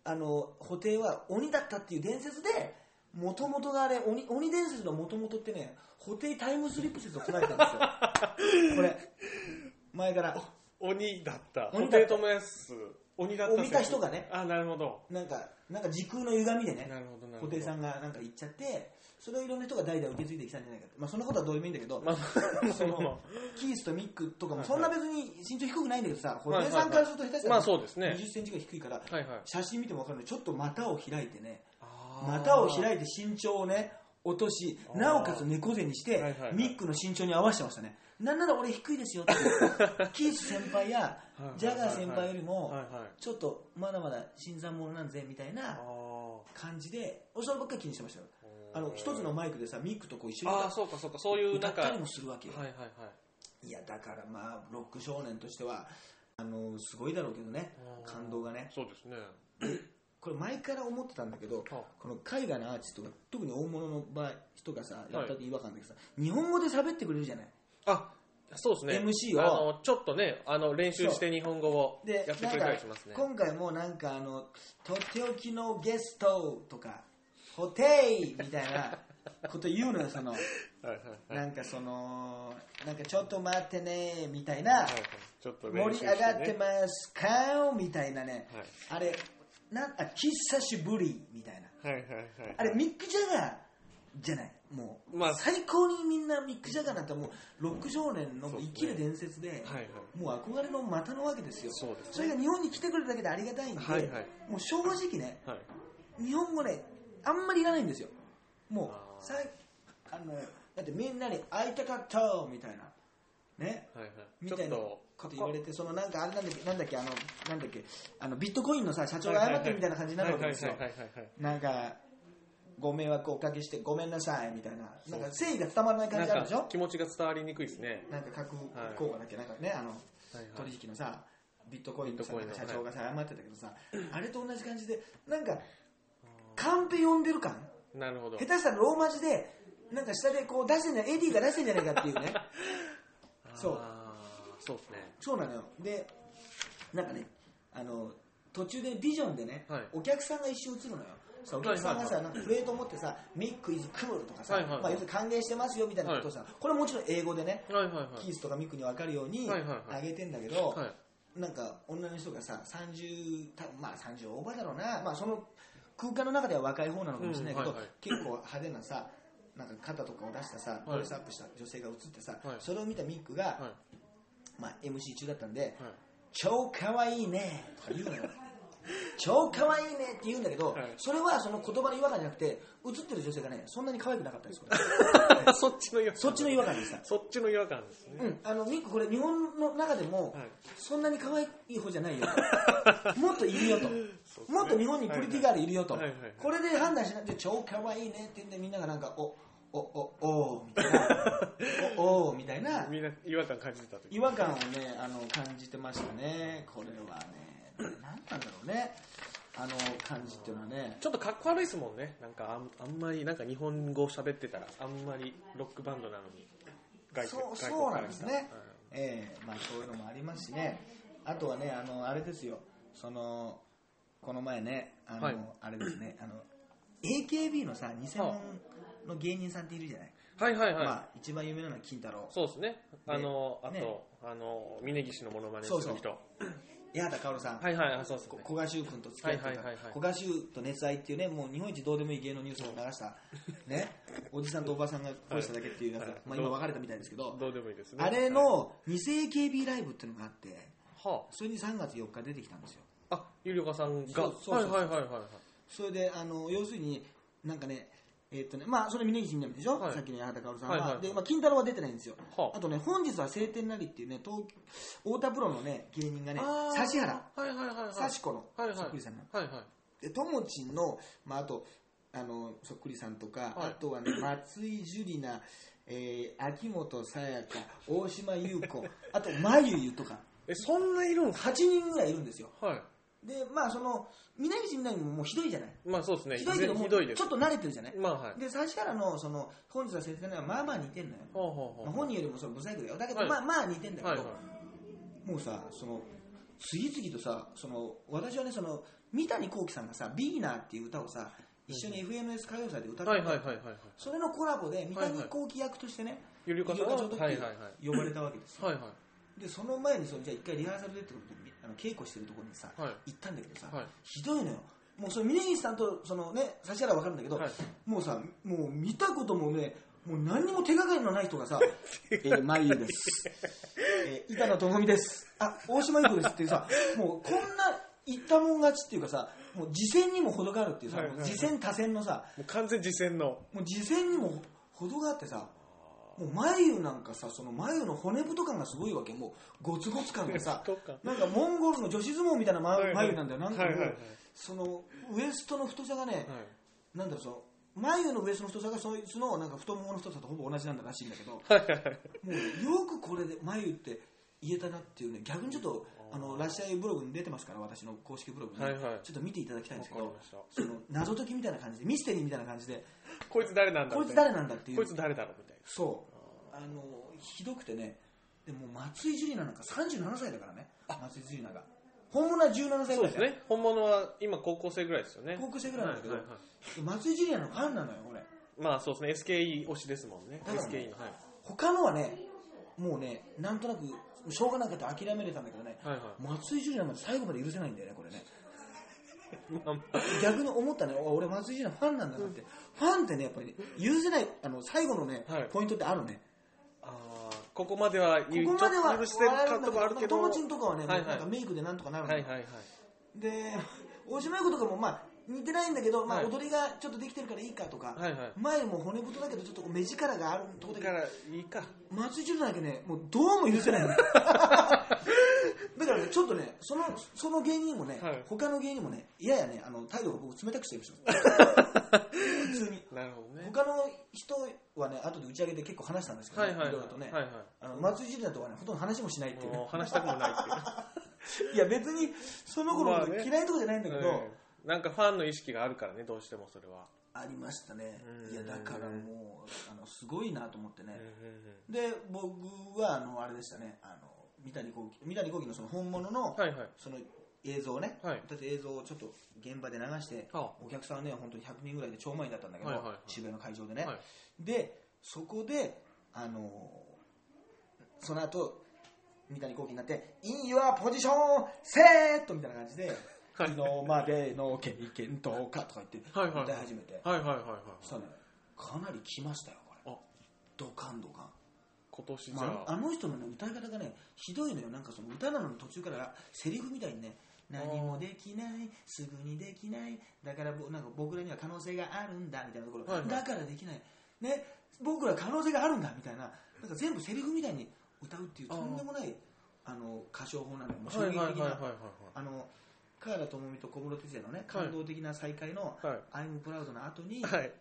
Speaker 1: あの布袋は鬼だったっていう伝説でもともとがあれ鬼鬼伝説のもともとってね布袋タイムスリップ説を唱えてたんですよ これ前から
Speaker 2: 鬼だった。
Speaker 1: 鬼だった
Speaker 2: 布袋寅泰、鬼だった説。
Speaker 1: を見た人がね
Speaker 2: あ、なるほど。
Speaker 1: なんかなんか時空の歪みでね
Speaker 2: なるほど、なるほど。
Speaker 1: 布袋さんがなんか言っちゃってそれをいろんな人が代々受け継いできたんじゃないかって。まあそんなことはどうでもいいんだけど、
Speaker 2: まあ、
Speaker 1: その
Speaker 2: ま
Speaker 1: キースとミックとかも
Speaker 2: はい
Speaker 1: そんな別に身長低くないんだけどさ、布
Speaker 2: はい
Speaker 1: 袋さんからすると下手した
Speaker 2: ま
Speaker 1: ら
Speaker 2: あそうですね。
Speaker 1: 20センチぐらい低いから。写真見ても分かるようにちょっと股を開いてね股を開いて身長をね落としなおかつ猫背にして、ミックの身長に合わせてましたね。なんなら俺低いですよって。キース先輩やジャガー先輩よりも。ちょっとまだまだ新参者なんぜみたいな
Speaker 2: あ
Speaker 1: 感じでそればっかり気にしてましたよ。
Speaker 2: ー
Speaker 1: あの一つのマイクでさミックとこう一緒に
Speaker 2: ああ、そうかそうか、そういう
Speaker 1: 歌ったりもするわけよ、
Speaker 2: はいはい。
Speaker 1: いやだからまあロック少年としてはあのすごいだろうけどね感動がね
Speaker 2: そうですね。
Speaker 1: これ前から思ってたんだけど
Speaker 2: は
Speaker 1: この海外のアーティストが特に大物の場合人がさやったって違和感だけどさ、日本語で喋ってくれるじゃない？
Speaker 2: あ、そうですね。
Speaker 1: MC を
Speaker 2: あの、ちょっとね、あの、練習して日本語を
Speaker 1: で
Speaker 2: やってくれたりしますね。
Speaker 1: 今回もなんかあのとっておきのゲストとかホテイみたいなこと言うのよその。なんかそのなんかちょっと待ってねみたいな盛り上がってますかみたいなね。
Speaker 2: はい。
Speaker 1: あれなんあ久しぶりみたいな。あれミック・ジャガーじゃない。もう、
Speaker 2: まあ
Speaker 1: 最高にみんなミック・ジャガーなんてもうロック少年の生きる伝説で。もう憧れの股のわけですよ。
Speaker 2: そ
Speaker 1: れが日本に来てくれるだけでありがたいんで、もう正直ね
Speaker 2: はい。
Speaker 1: 日本語ねあんまりいらないんですよ。もうさいあのだってみんなに会いたかったみたいな。ね。
Speaker 2: はいはい。
Speaker 1: みたいなこと言われてそのなんかあれなんだっけなんだっけあのなんだっけあのビットコインのさ社長が謝ってるみたいな感じになるわけですよ。なんかご迷惑をおかけしてごめんなさいみたいな。なんか誠意が伝わらない感じあるでしょ？
Speaker 2: 気持ちが伝わりにくいですね。
Speaker 1: なんか各
Speaker 2: はい
Speaker 1: 効果だっけ？なんかねあの取引のさビットコインの社長がさ謝ってたけどさあれと同じ感じでなんかカンペ読んでる感？
Speaker 2: なるほど。
Speaker 1: 下手したらローマ字でなんか下でこう出してんじゃエディが出してんじゃないかっていうね。そう。
Speaker 2: そうですね。
Speaker 1: そうなのよ。でなんかねあの途中でビジョンでね、
Speaker 2: はい。
Speaker 1: お客さんが一瞬映るのよ。そうお客さんがさ、
Speaker 2: はい
Speaker 1: なんかプレートを持ってさ「ミックイズクール」とかさ、
Speaker 2: はいはいはい。
Speaker 1: まあ、要するに歓迎してますよみたいなことをさ、これもちろん英語でね、
Speaker 2: はいはいはい。
Speaker 1: キースとかミックに分かるように
Speaker 2: はいはいはい。
Speaker 1: あげてんだけど、
Speaker 2: はい。
Speaker 1: なんか女の人がさ30多分まあ30オーバーだろうな、まあ、その空間の中では若い方なのかもしれないけど、結構派手なさなんか肩とかを出したさドレスアップした女性が映ってさ、
Speaker 2: はい
Speaker 1: それを見たミックが、
Speaker 2: はい。
Speaker 1: まあ、MC 中だったんで、
Speaker 2: はい。
Speaker 1: 超かわいいねとか言うのよ超かわいいねって言うんだけど、
Speaker 2: はい。
Speaker 1: それはその言葉の違和感じゃなくて映ってる女性がねそんなに可愛くなかったですこれ
Speaker 2: そっちの違和感。
Speaker 1: そっちの違和感でした。
Speaker 2: そっちの違和感ですね。
Speaker 1: うん、あのミックこれ日本の中でも、
Speaker 2: はい。
Speaker 1: そんなに可愛い方じゃないよ。もっといるよと、
Speaker 2: そうですね。
Speaker 1: もっと日本にプリティガールいるよと、
Speaker 2: はいはい
Speaker 1: これで判断しなくて超可愛いねって言ってみんながなんかおおおおみたいな。おおみたいな。
Speaker 2: みんな違和感感じてたという。
Speaker 1: 違和感をねあの感じてましたね。これはね何なんだろうね。あの感じっていうのはね。
Speaker 2: ちょっとかっこ悪いですもんね。なんかあんあんまりなんか日本語喋ってたらあんまりロックバンドなのに。外
Speaker 1: そうそうなんですね。
Speaker 2: から来た。
Speaker 1: ええまあそういうのもありますしね。あとはねあのあれですよ。そのこの前ねあの、
Speaker 2: はい。
Speaker 1: あれですね。あの AKB のさ偽物の芸人さんっているじゃない、
Speaker 2: はいはいはい。
Speaker 1: まあ一番有名なのは金太郎。
Speaker 2: そうですね。あの、あと、
Speaker 1: ね。
Speaker 2: あの、峯岸のモノマネす
Speaker 1: そうそう。
Speaker 2: る人。
Speaker 1: 八幡薫さん、
Speaker 2: はいはい、あそうですね。
Speaker 1: こ古賀修君と付き合ってた
Speaker 2: はいはいはいはい
Speaker 1: 古賀修と熱愛っていうねもう日本一どうでもいい芸能ニュースを流した、ね、おじさんとおばさんが恋しただけっていうやつが、
Speaker 2: はい
Speaker 1: まあ、今別れたみたいですけど、
Speaker 2: どうでもいいですね。
Speaker 1: あれ
Speaker 2: はい、
Speaker 1: の偽 AKB ライブっていうのがあって
Speaker 2: は
Speaker 1: それに3月4日出てきたんですよ
Speaker 2: あ、あ、ゆりおかさんが。
Speaker 1: そうそうそう
Speaker 2: はいはいはいはいはい。
Speaker 1: それであの要するになんかねえっとね、まあ、それ峯岸みなみでしょ、
Speaker 2: はい
Speaker 1: さっきの八幡薫さんは。
Speaker 2: はいはい
Speaker 1: で、まあ、金太郎は出てないんですよ。
Speaker 2: は
Speaker 1: あとね、本日は晴天なりっていうね、東太田プロのね、芸人がね指原、
Speaker 2: はいはいはいはい。
Speaker 1: 幸子の
Speaker 2: はいはい
Speaker 1: そっくりさんなの。
Speaker 2: はいはい。
Speaker 1: で、ともちんの、まあ、あと、あの、そっくりさんとか、
Speaker 2: はい
Speaker 1: あとはね、松井樹里奈、えー、秋元さやか、大島優子、あと、まゆゆとか、
Speaker 2: え、そんないるん
Speaker 1: 8人ぐらいいるんですよ。
Speaker 2: はい。
Speaker 1: で、まあ、その、峯岸みなみももうひどいじゃない？
Speaker 2: まあそうですね。
Speaker 1: ひどいけども
Speaker 2: ひどいです。
Speaker 1: ちょっと慣れてるじゃない？
Speaker 2: まあはい。
Speaker 1: で、指原の、その、本日は晴天なりはまあまあ似てんのよ。
Speaker 2: ほうほうほう。
Speaker 1: まあ本人よりもそのブサイクだよ。だけど、
Speaker 2: はい
Speaker 1: まあまあ似てんだけど、
Speaker 2: はいは
Speaker 1: もうさ、その、次々とさ、その、私はね、その、三谷幸喜さんがさ、ビギナーっていう歌をさ、一緒に FNS 歌謡祭で歌って。それのコラボで三谷幸喜役としてね、
Speaker 2: ゆりおか
Speaker 1: ちょっと
Speaker 2: はいはいはい。
Speaker 1: 呼ばれたわけですよ。
Speaker 2: はいはい。
Speaker 1: で、その前にその、じゃあ一回リハーサルでってことで、あの稽古してるところにさ、
Speaker 2: はい。
Speaker 1: 行ったんだけどさ、
Speaker 2: はい。
Speaker 1: ひどいのよ。もうその峯岸さんとそのね指原は分かるんだけど、
Speaker 2: はい。
Speaker 1: もうさもう見たこともねもう何にも手がかりのない人がさ「えー、まゆです」えー「板野友美です」あ「大島優子です」っていうさ もうこんな言ったもん勝ちっていうかさもう次戦にも程があるっていうさ、
Speaker 2: はいはいはい。
Speaker 1: もう次戦多戦のさ
Speaker 2: もう完全実践の。
Speaker 1: もう次戦にも程があってさもう眉なんかさその眉の骨太感がすごいわけ。もうゴツゴツ感がさ なんかモンゴルの女子相撲みたいな眉,、
Speaker 2: はいはい。
Speaker 1: 眉なんだよ。なんかもう、
Speaker 2: はいはいはい。
Speaker 1: そのウエストの太さがね、
Speaker 2: はい。
Speaker 1: なんだろうその眉のウエストの太さがそいつのなんか太ももの太さとほぼ同じなんだらしいんだけども。うよくこれで眉って言えたなっていうね逆にちょっとあのラッシャイブログに出てますから私の公式ブログに、
Speaker 2: はいはい。
Speaker 1: ちょっと見ていただきたいん
Speaker 2: わ
Speaker 1: ですけど。その謎解きみたいな感じでミステリーみたいな感じで
Speaker 2: こいつ誰なんだ
Speaker 1: こいつ誰なんだっていう。
Speaker 2: こいつ誰だろうみたい
Speaker 1: そうあのひどくてねでも松井樹里奈なんか37歳だからね松井樹里奈が本物は17歳
Speaker 2: な。
Speaker 1: ぐらい
Speaker 2: そうですね。本物は今高校生ぐらいですよね。
Speaker 1: 高校生ぐらいなんだけど、
Speaker 2: はいはいはい
Speaker 1: 松井樹里奈のファンなのよ俺
Speaker 2: まあそうですね。SKE 推しですもんね。
Speaker 1: ね
Speaker 2: SKE の。はい。
Speaker 1: 他のはねもうねなんとなくしょうがなくて諦めれたんだけどね
Speaker 2: はいはい。
Speaker 1: 松井樹里奈まで最後まで許せないんだよねこれね 逆に思ったねあ俺松井樹里奈ファンなんだなって、ファンってねやっぱりね許せないあの最後のね、
Speaker 2: はい。
Speaker 1: ポイントってあるね。
Speaker 2: あーここまでは
Speaker 1: こ
Speaker 2: 許してるかとかあるけど。
Speaker 1: 友達とかはね、
Speaker 2: はいはい。
Speaker 1: なんかメイクでなんとかなるのよ、
Speaker 2: はいはいはい。
Speaker 1: で大島優子とかもまあ似てないんだけど、まあ、
Speaker 2: はい。
Speaker 1: 踊りがちょっとできてるからいいかとか、
Speaker 2: はいはい。
Speaker 1: 前も骨太だけどちょっと目力があるとこだけ
Speaker 2: だからいいか。
Speaker 1: 松井樹里奈だけねもうどうも許せないの だからねちょっとねそのその芸人もね、
Speaker 2: はい。
Speaker 1: 他の芸人もねややね。あの態度が僕冷たくしてるんですよ。普通に。
Speaker 2: なるほどね。
Speaker 1: 他の人はね後で打ち上げで結構話したんですけど、
Speaker 2: はいはいはい。
Speaker 1: ろいろとね、
Speaker 2: はいはい。
Speaker 1: あの松井樹里奈とはねほとんど話もしないっていう。ね
Speaker 2: もう話したくもないっていう。
Speaker 1: いや別にその頃のこと
Speaker 2: まあね。
Speaker 1: 嫌いとかじゃないんだけど、
Speaker 2: うん。なんかファンの意識があるからね、どうしてもそれは。
Speaker 1: ありましたね。
Speaker 2: うん。
Speaker 1: いやだからもうあのすごいなと思ってね、で僕はあのあれでしたね。あの三谷幸喜三谷幸喜のその本物の、
Speaker 2: はいはい。
Speaker 1: その映像をね、
Speaker 2: はい。
Speaker 1: だって映像をちょっと現場で流して、
Speaker 2: は
Speaker 1: お客さんはね本当に100人ぐらいで超満員だったんだけど、
Speaker 2: はいはいはい。
Speaker 1: 渋谷の会場でね、
Speaker 2: はい。
Speaker 1: でそこであのその後三谷幸喜になって「In your position セット!」みたいな感じで「
Speaker 2: はい
Speaker 1: 昨日までの経験とか」とか言って
Speaker 2: はいはい
Speaker 1: 歌い始めて、
Speaker 2: はいはいはいはい。
Speaker 1: そしたらねかなり来ましたよこれ。
Speaker 2: あ。
Speaker 1: ドカンドカン
Speaker 2: 今年じゃ。
Speaker 1: まあ、
Speaker 2: あ、
Speaker 1: あの人の、ね、歌い方がねひどいのよ。なんかその歌なのに途中からセリフみたいにね何もできないすぐにできないだからぼなんか僕らには可能性があるんだみたいなところ、
Speaker 2: はいはい。
Speaker 1: だからできない。ね僕ら可能性があるんだみたいな。なんか全部セリフみたいに歌うっていう
Speaker 2: あー。
Speaker 1: とんでもないあの歌唱法なのよ。もう衝
Speaker 2: はい
Speaker 1: 撃的な。
Speaker 2: はいはいはいはい。
Speaker 1: あの河原智美と小室哲哉のね感動的な再会の
Speaker 2: はい「
Speaker 1: アイムプラウドの後に、
Speaker 2: はい。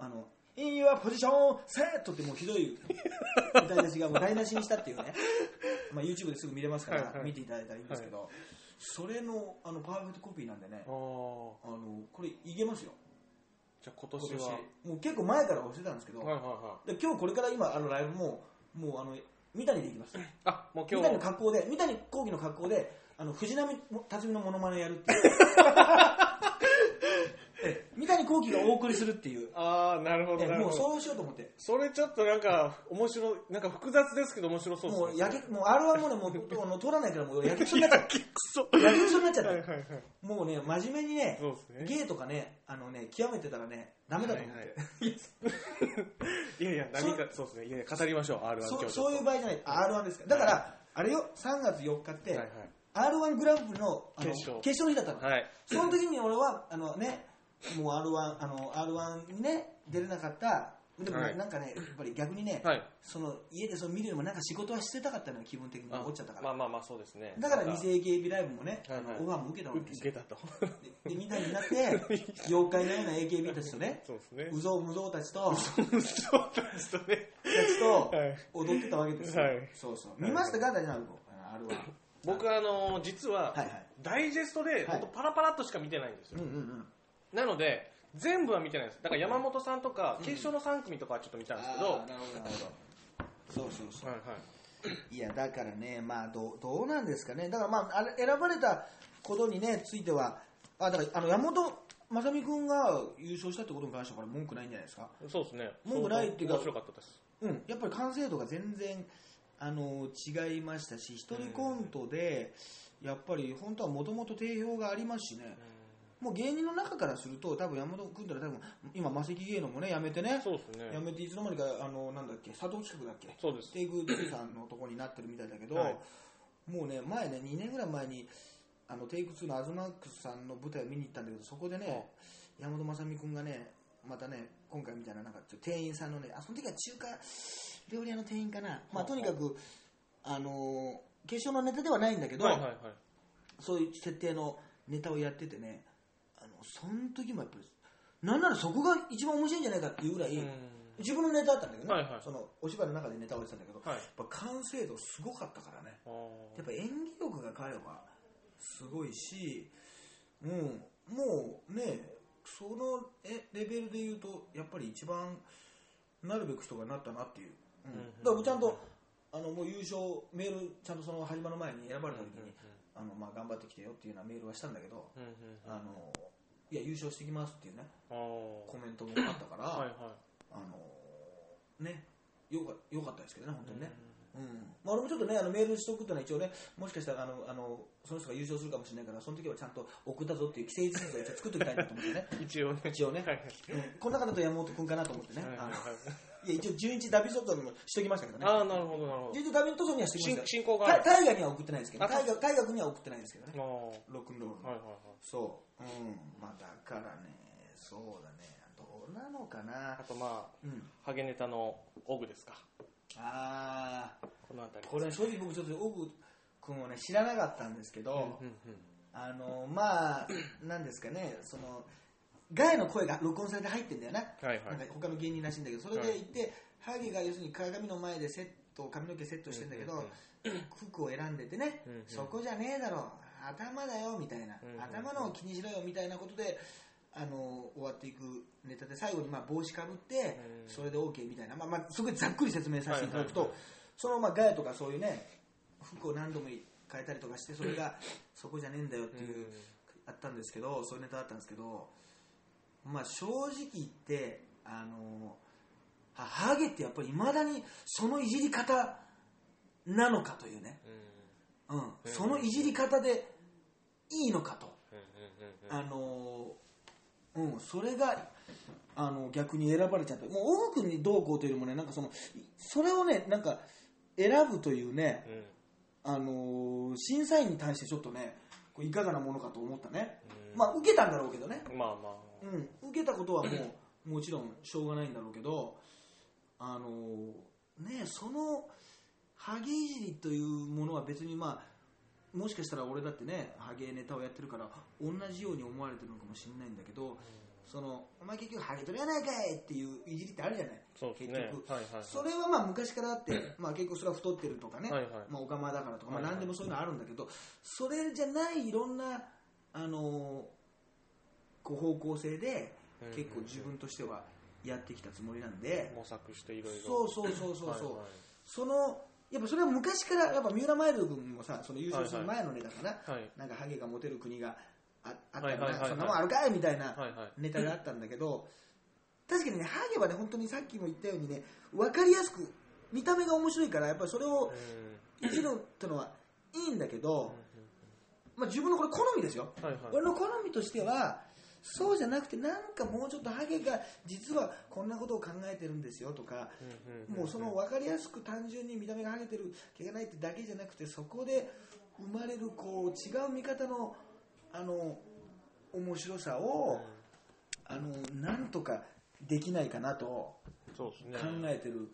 Speaker 1: あの、In your position, set! ってもうひどい 歌い出しがもう台無しにしたっていうね、まあ、YouTube ですぐ見れますから、見ていただいたらいいんですけど、それのあのパーフェクトコピーなんでね
Speaker 2: あ、
Speaker 1: のこれいけますよ、
Speaker 2: じゃあ今
Speaker 1: 今年
Speaker 2: 年は。
Speaker 1: もう結構前から教えたんですけど、
Speaker 2: はいはいはい。
Speaker 1: で今日これから今あのライブも、もうあの三谷でいきます。
Speaker 2: あ、もう
Speaker 1: 三谷の
Speaker 2: 今日。
Speaker 1: 格好で、三谷幸喜の格好で、あの藤波辰巳のモノマネやるっていう。谷幸喜がお送りするっていう。
Speaker 2: ああ、なるほど。
Speaker 1: もうそうしようと思って。
Speaker 2: それちょっとなんか、面白い、なんか複雑ですけど面白そう
Speaker 1: もうや
Speaker 2: け
Speaker 1: けもう R1 もねもうあの取らないからもうやけくそになっちゃっ
Speaker 2: くそ。
Speaker 1: た やけくそになっちゃって
Speaker 2: はいはいはい。
Speaker 1: もうね真面目にね
Speaker 2: そうですね。
Speaker 1: ゲイとかねあのね極めてたらねダメだと思って、
Speaker 2: いやいや、何か、そうですね。いやいや、語りましょう、R1
Speaker 1: そ
Speaker 2: 今日。
Speaker 1: そういう場合じゃない R1 ですからだから、あれよ3月4日って、
Speaker 2: はい
Speaker 1: R1 グランプリのあの
Speaker 2: 決勝
Speaker 1: の日だったの、
Speaker 2: はい。はい。
Speaker 1: その時に俺はあのねもう R1 あの R1 にね出れなかった。でも
Speaker 2: はい。
Speaker 1: なんかね、やっぱり逆にね、
Speaker 2: はい。
Speaker 1: その家でその見るよりもなんか仕事はしてたかったのよ気分的に思っちゃったから、
Speaker 2: まあまあまあそうですね。
Speaker 1: だから
Speaker 2: なん
Speaker 1: 偽 AKB ライブもね、
Speaker 2: はいはい。
Speaker 1: あのオファーも受けたわけですよ。
Speaker 2: 受けたと。
Speaker 1: ででみんなになって 妖怪のような AKB たちとね
Speaker 2: そうですね。
Speaker 1: うぞうむぞうたちと
Speaker 2: そうですとね。
Speaker 1: たちと
Speaker 2: はい。
Speaker 1: 踊ってたわけですよ、
Speaker 2: はい。
Speaker 1: そうそう。見ましたか大丈夫？あるわ
Speaker 2: 僕あの実は
Speaker 1: はいはい。
Speaker 2: ダイジェストで本当パラパラっとしか見てないんですよ。
Speaker 1: うんうんうん
Speaker 2: なので全部は見てないです。だから山本さんとか決勝の3組とかはちょっと見たんですけど、
Speaker 1: あーなるほどなるほど。そうそうそう。
Speaker 2: はいはい。
Speaker 1: いやだからね、まあどうどうなんですかね、だからまああれ選ばれたことにねついては、あだからあの山本雅美君が優勝したってことに関してはこれ文句ないんじゃないですか？
Speaker 2: そうですね。
Speaker 1: 文句ないっていうか
Speaker 2: 面白かったです。
Speaker 1: うん、やっぱり完成度が全然あの違いましたし、一人コントでやっぱり本当はもともと定評がありますしね。もう芸人の中からすると多分山本君ってのは多分今マセキ芸能もねやめてね。
Speaker 2: そうですね。
Speaker 1: やめていつの間にかあのなんだっけ佐藤企画だっけ？
Speaker 2: そうです。
Speaker 1: テイク2さんのとこになってるみたいだけど、
Speaker 2: はい。
Speaker 1: もうね前ね2年ぐらい前にあのテイク2のアズマックスさんの舞台を見に行ったんだけどそこでね、山本雅美君がねまたね今回みたいななんか店員さんのねあその時は中華料理屋の店員かな、まあ、とにかくあのー決勝のネタではないんだけど、
Speaker 2: はいはいはい。
Speaker 1: そういう設定のネタをやっててねその時もやっぱりなんならそこが一番面白いんじゃないかっていうぐらい、
Speaker 2: うん。
Speaker 1: 自分のネタだったんだけどね、
Speaker 2: はいはい。
Speaker 1: そのお芝居の中でネタをやってたんだけど、
Speaker 2: はい。
Speaker 1: やっぱ完成度すごかったからね。
Speaker 2: あ
Speaker 1: やっぱ演技力が彼はすごいし、うん、もうねそのえレベルで言うとやっぱり一番なるべく人がなったなっていう、うん。だからちゃんとあのもう優勝メールちゃんとその始まる前に選ばれた時に、あのまあ、頑張ってきてよっていうようなメールはしたんだけど、
Speaker 2: うん。
Speaker 1: あのいや優勝してきますっていうねコメントもあったから、
Speaker 2: はいはい。
Speaker 1: あのねよかよかったですけどね、本当にね。うん。まあ、俺もちょっとね、あのメールしとくってのは一応ね、もしかしたらあのあのその人が優勝するかもしれないから、その時はちゃんと送ったぞっていう既成事実を一応作っておきたいなと思ってね、
Speaker 2: 一応ね。
Speaker 1: 一応ね、うん。この中だと山本君かなと思ってね、あの
Speaker 2: はいはい。はい
Speaker 1: いや一応11ダビソットにもしときましたけどね、
Speaker 2: ああなるほどなるほど。
Speaker 1: 11ダビソットにはしてきました。
Speaker 2: 進進行が
Speaker 1: タイタイガーには送ってないですけど、
Speaker 2: あ
Speaker 1: タイガータイガー君には送ってないですけどね、ロックンロール。の。
Speaker 2: はいはいはい。
Speaker 1: そう、うん、まあだからね、そうだね、どうなのかな。
Speaker 2: あ。とまあ
Speaker 1: うん、
Speaker 2: ハゲネタのオグですか。
Speaker 1: あー。
Speaker 2: この辺り。
Speaker 1: これ正直僕ちょっとオグ君をね知らなかったんですけど、あのまあなんですかね。そのガイの声が録音されて入ってんだよな,、
Speaker 2: はいはい。
Speaker 1: なんか他の芸人らしいんだけどそれで行って、ハゲが要するに鏡の前でセット髪の毛セットしてんだけど、
Speaker 2: うんうん
Speaker 1: 服を選んでてね、
Speaker 2: うんうん。
Speaker 1: そこじゃねえだろ頭だよみたいな、
Speaker 2: うんうん
Speaker 1: 頭のを気にしろよみたいなことであの終わっていくネタで最後にまあ帽子かぶって、
Speaker 2: うん。
Speaker 1: それで OK みたいな、まあまあ、すごいざっくり説明させていただくと、
Speaker 2: はいはい
Speaker 1: そのまあガヤとかそういうね服を何度も変えたりとかしてそれがそこじゃねえんだよっていう、あったんですけどそういうネタあったんですけどまあ正直言ってあのはハゲってやっぱりいまだにそのいじり方なのかというね、
Speaker 2: うん。
Speaker 1: うん、そのいじり方でいいのかと、
Speaker 2: うん
Speaker 1: あのうん、それがあの逆に選ばれちゃったもう大奥にどうこうというよりもねなんかそのそれをねなんか選ぶというね、
Speaker 2: うん。
Speaker 1: あの審査員に対してちょっとねこういかがなものかと思ったね、
Speaker 2: うん。
Speaker 1: まあ受けたんだろうけどね、
Speaker 2: まあまあ
Speaker 1: うん、受けたことはもうもちろんしょうがないんだろうけどあのねそのハゲいじりというものは別にまあもしかしたら俺だってねハゲネタをやってるから同じように思われてるのかもしれないんだけどそのお前結局ハゲとるやないかいっていういじりってあるじゃない？
Speaker 2: そうですね。
Speaker 1: 結局。
Speaker 2: はいはいはい。
Speaker 1: それはまあ昔からあって、まあ、結構それは太ってるとかね、
Speaker 2: はいはい。
Speaker 1: まあ、オカマだからとか、まあ、
Speaker 2: はいはい。
Speaker 1: 何でもそういうのあるんだけど、それじゃないいろんな、あのこう方向性で
Speaker 2: うん
Speaker 1: 結構自分としてはやってきたつもりなんで、
Speaker 2: 模索していろいろ
Speaker 1: そうそうそうそう。そう、そのやっぱそれは昔からやっぱ三浦マイルド君もさその優勝する前のネタかな、
Speaker 2: はい
Speaker 1: なんかハゲがモテる国がああったらそんなもんあるかいみたいなネタがあったんだけど、確かにね、ハゲはね、本当にさっきも言ったようにね、分かりやすく、見た目が面白いから、やっぱりそれを
Speaker 2: う
Speaker 1: いじるってのはいいんだけど、まあ、自分のこれ好みですよ。
Speaker 2: はいはい。
Speaker 1: 俺の好みとしては、そうじゃなくて、なんかもうちょっとハゲが実はこんなことを考えてるんですよとか、もうその分かりやすく単純に見た目がハゲてる毛がないってだけじゃなくて、そこで生まれるこう違う見方のあの面白さを、あのなんとかできないかなと考えてる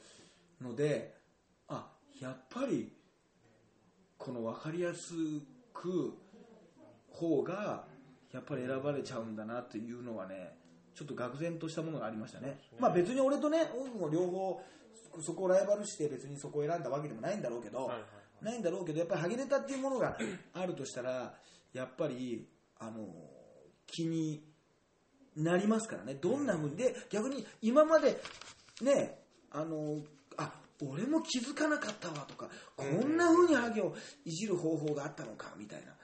Speaker 1: ので、あやっぱりこの分かりやすく方がやっぱり選ばれちゃうんだなっていうのはねちょっと愕然としたものがありましたね。まあ別に俺とねオフも両方そこをライバルして別にそこを選んだわけでもないんだろうけど、
Speaker 2: はいはい
Speaker 1: ないんだろうけどやっぱりハゲネタっていうものがあるとしたらやっぱりあの気になりますからね。どんなふうにで逆に今までねあのあ俺も気づかなかったわとかこんなふうにハゲをいじる方法があったのかみたいな。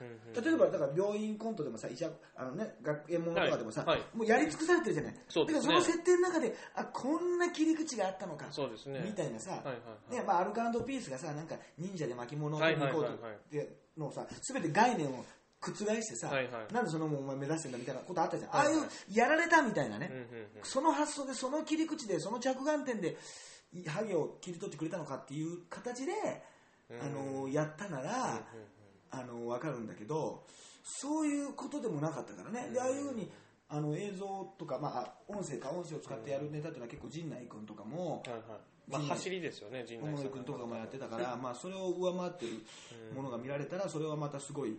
Speaker 1: 例えばだから病院コントでもさ医者あのね学園ものとかでもさ、
Speaker 2: はい。はい。
Speaker 1: もうやり尽くされてるじゃない。
Speaker 2: そうですね。
Speaker 1: だからその設定の中であこんな切り口があったのか
Speaker 2: そうですね。
Speaker 1: みたいなさ、
Speaker 2: はいはいはい。
Speaker 1: ねまあ、アルカピースがさなんか忍者で巻物を
Speaker 2: はい
Speaker 1: 取りに行こうとのをさ全て概念を覆してさ、
Speaker 2: はいはい。
Speaker 1: なんでそのお前目指してんだみたいなことあったじゃん、
Speaker 2: はいはい
Speaker 1: ああいうやられたみたいなね、
Speaker 2: うんうんうん。
Speaker 1: その発想でその切り口でその着眼点でいハゲを切り取ってくれたのかっていう形で、あのやったなら、あの分かるんだけどそういうことでもなかったからね、でああいうふうにあの映像とか、まあ、音声か音声を使ってやるネタっていうのは結構陣内君とかも
Speaker 2: はいはい。まあ走りですよね陣
Speaker 1: 小
Speaker 2: 内
Speaker 1: 君とかもやってたから、まあ、それを上回ってるものが見られたらそれはまたすごい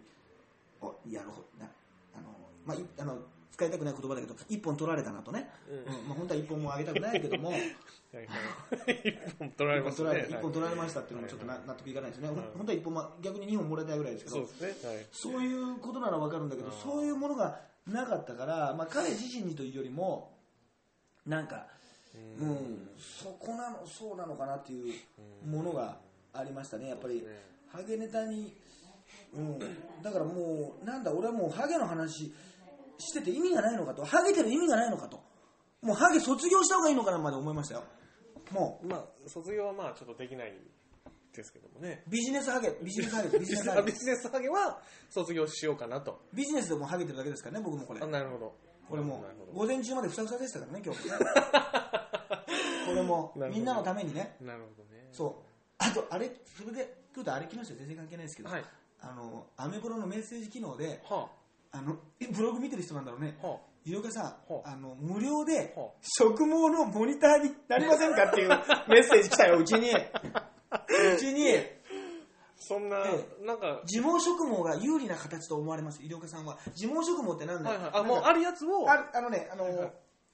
Speaker 1: おやるほなあの、まあ、いあの使いたくない言葉だけど一本取られたなとね、
Speaker 2: うん。
Speaker 1: うん。まあ、本当は一本もあげたくないけども。
Speaker 2: 一本取られますね。
Speaker 1: 取られ一本取られましたっていうのもちょっとな納得いかないですね、
Speaker 2: はい
Speaker 1: 本当は一本も逆に二本もらいたいぐらいですけど
Speaker 2: そうい。
Speaker 1: そうことなら分かるんだけど、
Speaker 2: うん。
Speaker 1: そういうものがなかったから、まあ、彼自身にというよりも、なんか、うん、そこなの、そうなのかなっていうものがありましたね、やっぱり、ハゲネタに、うん、だからもう、なんだ、俺はもうハゲの話してて意味がないのかと、ハゲてる意味がないのかと、もうハゲ卒業した方がいいのかなまで思いましたよ。もう
Speaker 2: まあ卒業はまあちょっとできないですけどもね。
Speaker 1: ビジネスハゲ、ビジネスハゲ、ビジネスハ
Speaker 2: あビ
Speaker 1: ゲ。
Speaker 2: ジネスハゲは卒業しようかなと。
Speaker 1: ビジネスでもハゲてるだけですからね、僕もこれ。
Speaker 2: あ。なるほど。
Speaker 1: これも午前中までふさふさでしたからね今日 これもみんなのためにね。
Speaker 2: なるほどね。
Speaker 1: そう。あとあれそれで来るとあれ来ましたよ。全然関係ないですけど、
Speaker 2: はい。
Speaker 1: あのアメブロのメッセージ機能で
Speaker 2: は
Speaker 1: あのえブログ見てる人なんだろうね。
Speaker 2: あは
Speaker 1: 井岡さん
Speaker 2: は
Speaker 1: あの無料で
Speaker 2: は
Speaker 1: 植毛のモニターになりませんかっていう メッセージ来たようちに。うちに。
Speaker 2: そんな
Speaker 1: え
Speaker 2: なんか
Speaker 1: 自毛植毛が有利な形と思われます井岡さんは。自毛植毛って何だ？
Speaker 2: はいはい。あ
Speaker 1: なんか
Speaker 2: もうあるやつを
Speaker 1: ああのねあの、
Speaker 2: はいはい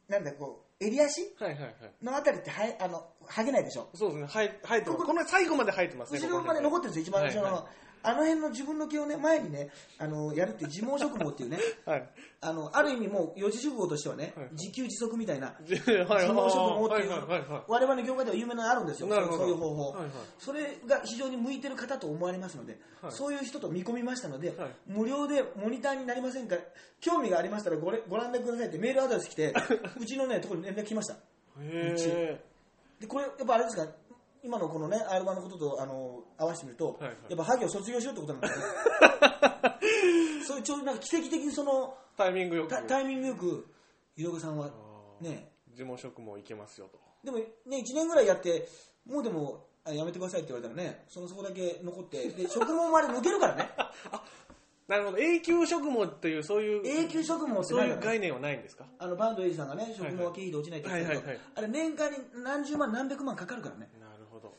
Speaker 1: なんだこう襟足？
Speaker 2: はいはいはい。
Speaker 1: のあたりってはえあの剥げないでしょ？
Speaker 2: そうですね。生え生えてます。
Speaker 1: ここ
Speaker 2: この最後まで生えてますね
Speaker 1: 後ろまで残ってるんですよ一番後ろの、
Speaker 2: はい。はい
Speaker 1: あの辺の自分の毛をね前にねあのやるって自毛植毛っていうね。
Speaker 2: はい。
Speaker 1: あのある意味もう四字熟語としてはね、
Speaker 2: はい。はい
Speaker 1: 自給自足みたいな 自毛植毛っていう、
Speaker 2: はいはいはい。は
Speaker 1: 我々の業界では有名なのあるんですよそういう方法、
Speaker 2: はいはい。
Speaker 1: それが非常に向いてる方と思われますので、
Speaker 2: はい。
Speaker 1: そういう人と見込みましたので、
Speaker 2: はい。
Speaker 1: 無料でモニターになりませんか興味がありましたらごれご覧くださいってメールアドレス来て うちのねところに連絡来ました。
Speaker 2: へえ
Speaker 1: でこれやっぱあれですか今のこのね R 1のこととあの合わせてみると、
Speaker 2: はいはい。
Speaker 1: やっぱハゲを卒業しようってことなんですね。そういうちょうどなんか奇跡的にその
Speaker 2: タイミングよく。
Speaker 1: タタイミングよく井上さんはね。
Speaker 2: 自毛色もいけますよと。
Speaker 1: でもね1年ぐらいやってもうでもあやめてくださいって言われたらねそのそこだけ残ってで植毛もあれ抜けるからね。
Speaker 2: なるほど。永久植毛というそういう
Speaker 1: 永久植毛って
Speaker 2: そういう概念はないんですか？
Speaker 1: あのバンドエイジさんがね植毛は経費で落ちないって言ってたけど、あれ年間に何十万何百万かかるからね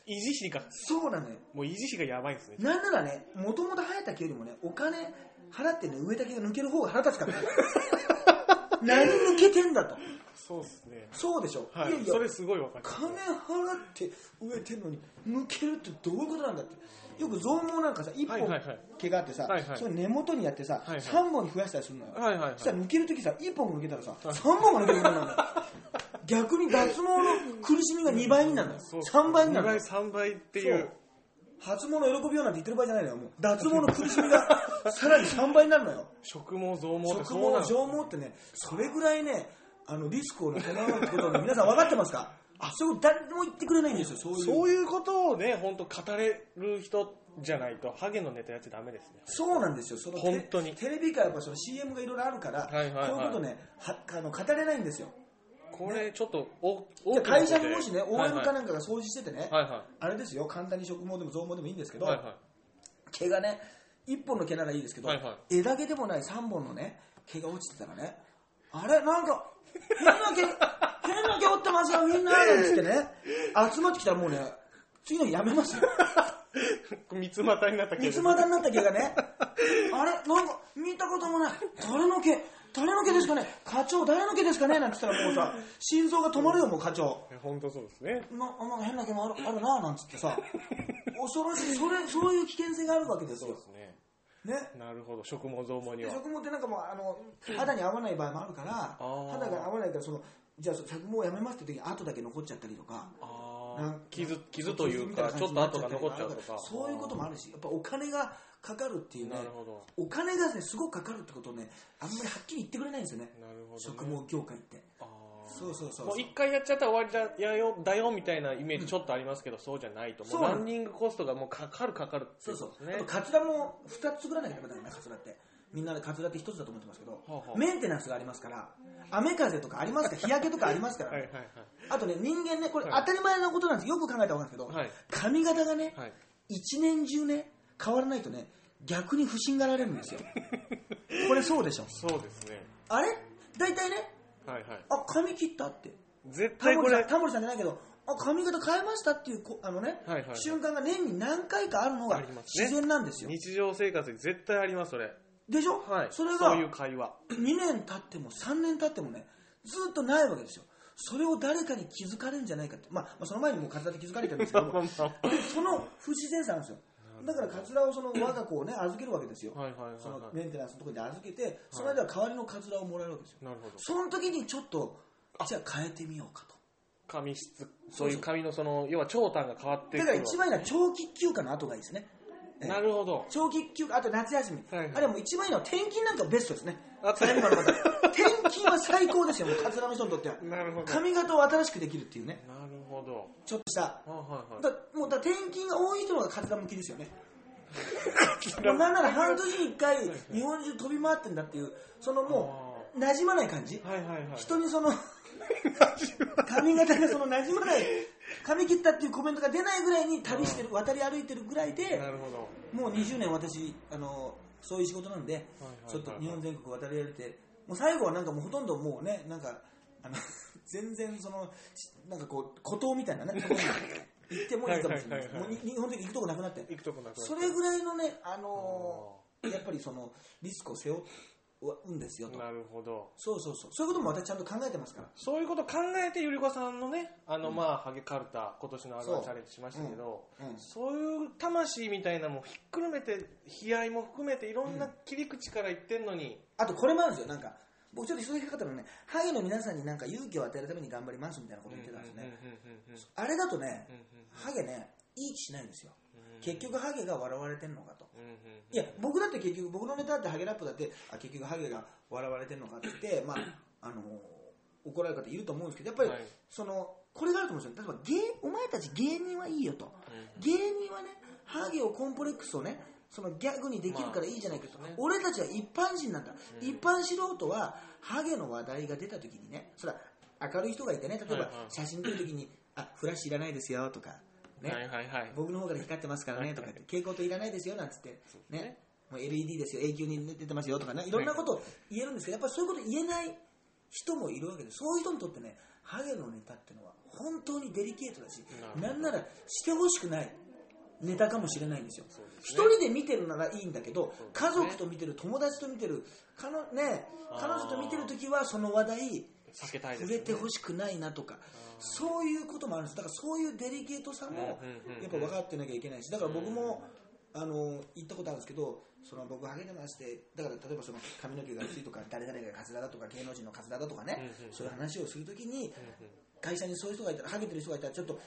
Speaker 2: 維持費が
Speaker 1: そうなのよ
Speaker 2: もう維持費がやばいんですね
Speaker 1: なんならね、もともと生えた毛よりもね、お金払ってね、植えた毛が抜ける方が腹立つからね。何抜けてんだと。
Speaker 2: そうですね
Speaker 1: そうでしょ。
Speaker 2: はい
Speaker 1: やいや
Speaker 2: それすごいわかります
Speaker 1: 金払って植えてんのに抜けるってどういうことなんだって。よく増毛なんかさ、一本
Speaker 2: はいはいはい
Speaker 1: 毛があってさ、
Speaker 2: はいはい
Speaker 1: それ根元にやってさ、
Speaker 2: はいはい
Speaker 1: 3本に増やしたりするのよ。
Speaker 2: はいはいはい
Speaker 1: そしたら抜けるときさ、1本が抜けたらさ、3本が抜けることになるのよ。逆に脱毛の苦しみが2倍になるの。よ。
Speaker 2: そう。
Speaker 1: 3倍になる
Speaker 2: 2
Speaker 1: の。よ
Speaker 2: 倍3倍ってい
Speaker 1: そう。う初物喜びようなんて言ってる場合じゃないのよ。もう。脱毛の苦しみが さらに3倍になるのよ。
Speaker 2: 植毛増毛って
Speaker 1: 植毛上毛ってねそれぐらいねあのリスクを伴うってことをね皆さん分かってますか？あそれを誰も言ってくれないんですよ。そういう。
Speaker 2: そういうことをね本当語れる人じゃないとハゲのネタやっちゃダメですね。
Speaker 1: そうなんですよ。その
Speaker 2: 本当に。
Speaker 1: テレビ界はやっぱその CM がいろいろあるから、
Speaker 2: はいはいはい。
Speaker 1: こういうことねはあの語れないんですよ
Speaker 2: これちょっとお
Speaker 1: で
Speaker 2: 大きな
Speaker 1: 会社
Speaker 2: で
Speaker 1: にもしね
Speaker 2: はい
Speaker 1: OM
Speaker 2: はい。
Speaker 1: かなんかが掃除しててね、
Speaker 2: はいは
Speaker 1: あれですよ簡単に植毛でも増毛でもいいんですけど、
Speaker 2: いはい。は
Speaker 1: 毛がね1本の毛ならいいですけど、
Speaker 2: はいは
Speaker 1: 枝毛でもない3本のね毛が落ちてたらねあれなんか変な毛、変な毛折ってますよ、みんななんつってね、集まってきたらもうね、次の日やめますよ。
Speaker 2: 三つ股になったけ
Speaker 1: 三つ股になった毛がね、あれなんか見たこともない、誰の毛、誰の毛ですかね、課長誰の毛ですかねなんて言ったらもうさ、心臓が止まるよ、もう課長。
Speaker 2: 本当そうですね。
Speaker 1: ななんか変な毛もあるあるななんつってさ、恐ろしい、それ、そういう危険性があるわけですよ
Speaker 2: そうで。すね。
Speaker 1: ね。
Speaker 2: なるほど、食毛増毛には。
Speaker 1: 食毛ってなんかもうあの肌に合わない場合もあるから
Speaker 2: ー
Speaker 1: 肌が合わないからそのじゃあ着毛をやめますって時に跡だけ残っちゃったりとか
Speaker 2: ああ、傷、傷というか、ちょっと
Speaker 1: 感じにな
Speaker 2: 跡が残っちゃうとか。
Speaker 1: そういうこともあるしやっぱお金がかかるっていうね
Speaker 2: なるほど。
Speaker 1: お金がねすごくかかるってことをねあんまりはっきり言ってくれないんですよね。
Speaker 2: なるほど、ね。
Speaker 1: 植毛業界って。
Speaker 2: あー。
Speaker 1: そうそうそう
Speaker 2: もう一回やっちゃったら終わりだよだよみたいなイメージちょっとありますけど、そうじゃないと。も
Speaker 1: そうう
Speaker 2: ランニングコストがもうかかるかかるって
Speaker 1: そう。そう
Speaker 2: ことですね。
Speaker 1: あと。カツラも2つ作らなきゃダメだよねカツラって。みんなでカツラって1つだと思ってますけど、
Speaker 2: はあはあ
Speaker 1: メンテナンスがありますから雨風とかありますから 日焼けとかありますから、
Speaker 2: はいはいはい。
Speaker 1: あとね人間ねこれ
Speaker 2: はい。
Speaker 1: 当たり前なことなんです。よく考えたら分かるんですけど、
Speaker 2: はい。
Speaker 1: 髪型がね、
Speaker 2: はい。
Speaker 1: 一年中ね変わらないとね逆に不審がられるんですよ。これそうでしょ。
Speaker 2: そうですね。
Speaker 1: あれ？大体ね
Speaker 2: はいはい。
Speaker 1: あ髪切ったって。
Speaker 2: 絶
Speaker 1: タ
Speaker 2: 対これ、
Speaker 1: タモリさんじゃないけどあ髪型変えましたっていうこあのね、
Speaker 2: はいはいはい。
Speaker 1: 瞬間が年に何回かあるのが
Speaker 2: ありますね。
Speaker 1: 自然なんですよ、
Speaker 2: 日常生活に絶対あります、それ。
Speaker 1: でしょ、
Speaker 2: はい。
Speaker 1: それが
Speaker 2: そういう会話。
Speaker 1: 2年経っても3年経ってもねずっとないわけですよ。それを誰かに気づかれるんじゃないかって、まあ、まあその前にもうカツラで気づかれてるんですけども。その不自然さなんですよだからカツラをその我が子をね預けるわけですよ、
Speaker 2: はいはいはい
Speaker 1: その
Speaker 2: はい。
Speaker 1: メンテナンスのところに預けてその間は代わりのカツラをもらえるわけですよ。
Speaker 2: なるほど。
Speaker 1: その時にちょっとじゃあ変えてみようかと。
Speaker 2: 髪質、そういう髪のその、要は長短が変わって
Speaker 1: だ
Speaker 2: く。る
Speaker 1: から一番いいのは長期休暇の後がいいですね。ええ。
Speaker 2: なるほど。
Speaker 1: 長期休暇あと夏休み、
Speaker 2: はいはい。
Speaker 1: あれはもう一番いいのは転勤なんかベストですね。転勤は最高ですよもうカツラの人にとっては。
Speaker 2: なるほど。
Speaker 1: 髪型を新しくできるっていうね。
Speaker 2: なるほど。
Speaker 1: ちょっとした
Speaker 2: はいはいはい。
Speaker 1: だもうだ転勤が多い人の方がカツラ向きですよね もうなんなら半年に1回日本中飛び回ってんだっていうそのもう馴染まない感じ
Speaker 2: はいはいはい。
Speaker 1: 人にその 髪型がその馴染まない髪切ったっていうコメントが出ないぐらいに旅してる渡り歩いてるぐらいで
Speaker 2: なるほど。
Speaker 1: もう20年私あのそういう仕事なんで
Speaker 2: はいはい
Speaker 1: ちょっと日本全国渡り歩いてもう最後はなんかもうほとんどもうねなんかあの全然そのしなんかこう孤島みたいなね。ところに行ってもいいかもしれない。うに日本的に行くとこなくなって。
Speaker 2: 行くとこなくなって。
Speaker 1: それぐらいのねあのやっぱりそのリスクを背負うんですよと。
Speaker 2: なるほど。
Speaker 1: そうそうそう。そういうことも私ちゃんと考えてますから。
Speaker 2: そういうこと考えて、ゆりこさんのね、あの、まあ、ハゲカルタ、今年のアルバチャレンジしましたけど、そう。いう魂みたいなのもひっくるめて、悲哀も含めて、いろんな切り口から言ってんのに、
Speaker 1: あとこれもあるんですよ。なんか僕ちょっと一つだけかかったのねハゲの皆さんになんか勇気を与えるために頑張りますみたいなこと言ってたんですね。あれだとねハゲねいい気しないんですよ。結局ハゲが笑われてんのかと。いや僕だって結局僕のネタだってハゲラップだってあ結局ハゲが笑われてんのかって言ってまああの怒られる方いると思うんですけどやっぱり、
Speaker 2: はい。
Speaker 1: そのこれがあると思うんですよ。例えば芸お前たち芸人はいいよと、芸人はねハゲをコンプレックスをねそのギャグにできるからいいじゃないかと、
Speaker 2: まあね。
Speaker 1: 俺たちは一般人なんだ、一般素人はハゲの話題が出た時にねそれは明るい人がいてね例えば
Speaker 2: はいはい。
Speaker 1: 写真撮る時に、あフラッシュいらないですよとかね、
Speaker 2: はいはいはい。
Speaker 1: 僕の方から光ってますからねとか言って蛍光灯いらないですよなんつってね。
Speaker 2: ね。
Speaker 1: もう LED ですよ永久に出てますよとかね。い。ろんなことを言えるんですけどやっぱりそういうこと言えない人もいるわけでそういう人にとってねハゲのネタっていうのは本当にデリケートだし
Speaker 2: な
Speaker 1: んならしてほしくないネタかもしれないんですよ。一
Speaker 2: ね。
Speaker 1: 人で見てるならいいんだけど
Speaker 2: そうです
Speaker 1: 家
Speaker 2: ね
Speaker 1: 族と見てる友達と見てるかのね彼女と見てる時はその話題
Speaker 2: 避けたいです
Speaker 1: 触れてほしくないなとかそういうこともあるんです。だからそういうデリケートさもやっぱ分かってなきゃいけないしだから僕もあの行ったことあるんですけどその僕ハゲてましてだから例えばその髪の毛が薄いとか誰々がカツラだとか芸能人のカツラだとかねそういう話をするときに会社にそういう人がいたらハゲてる人がいたらちょっと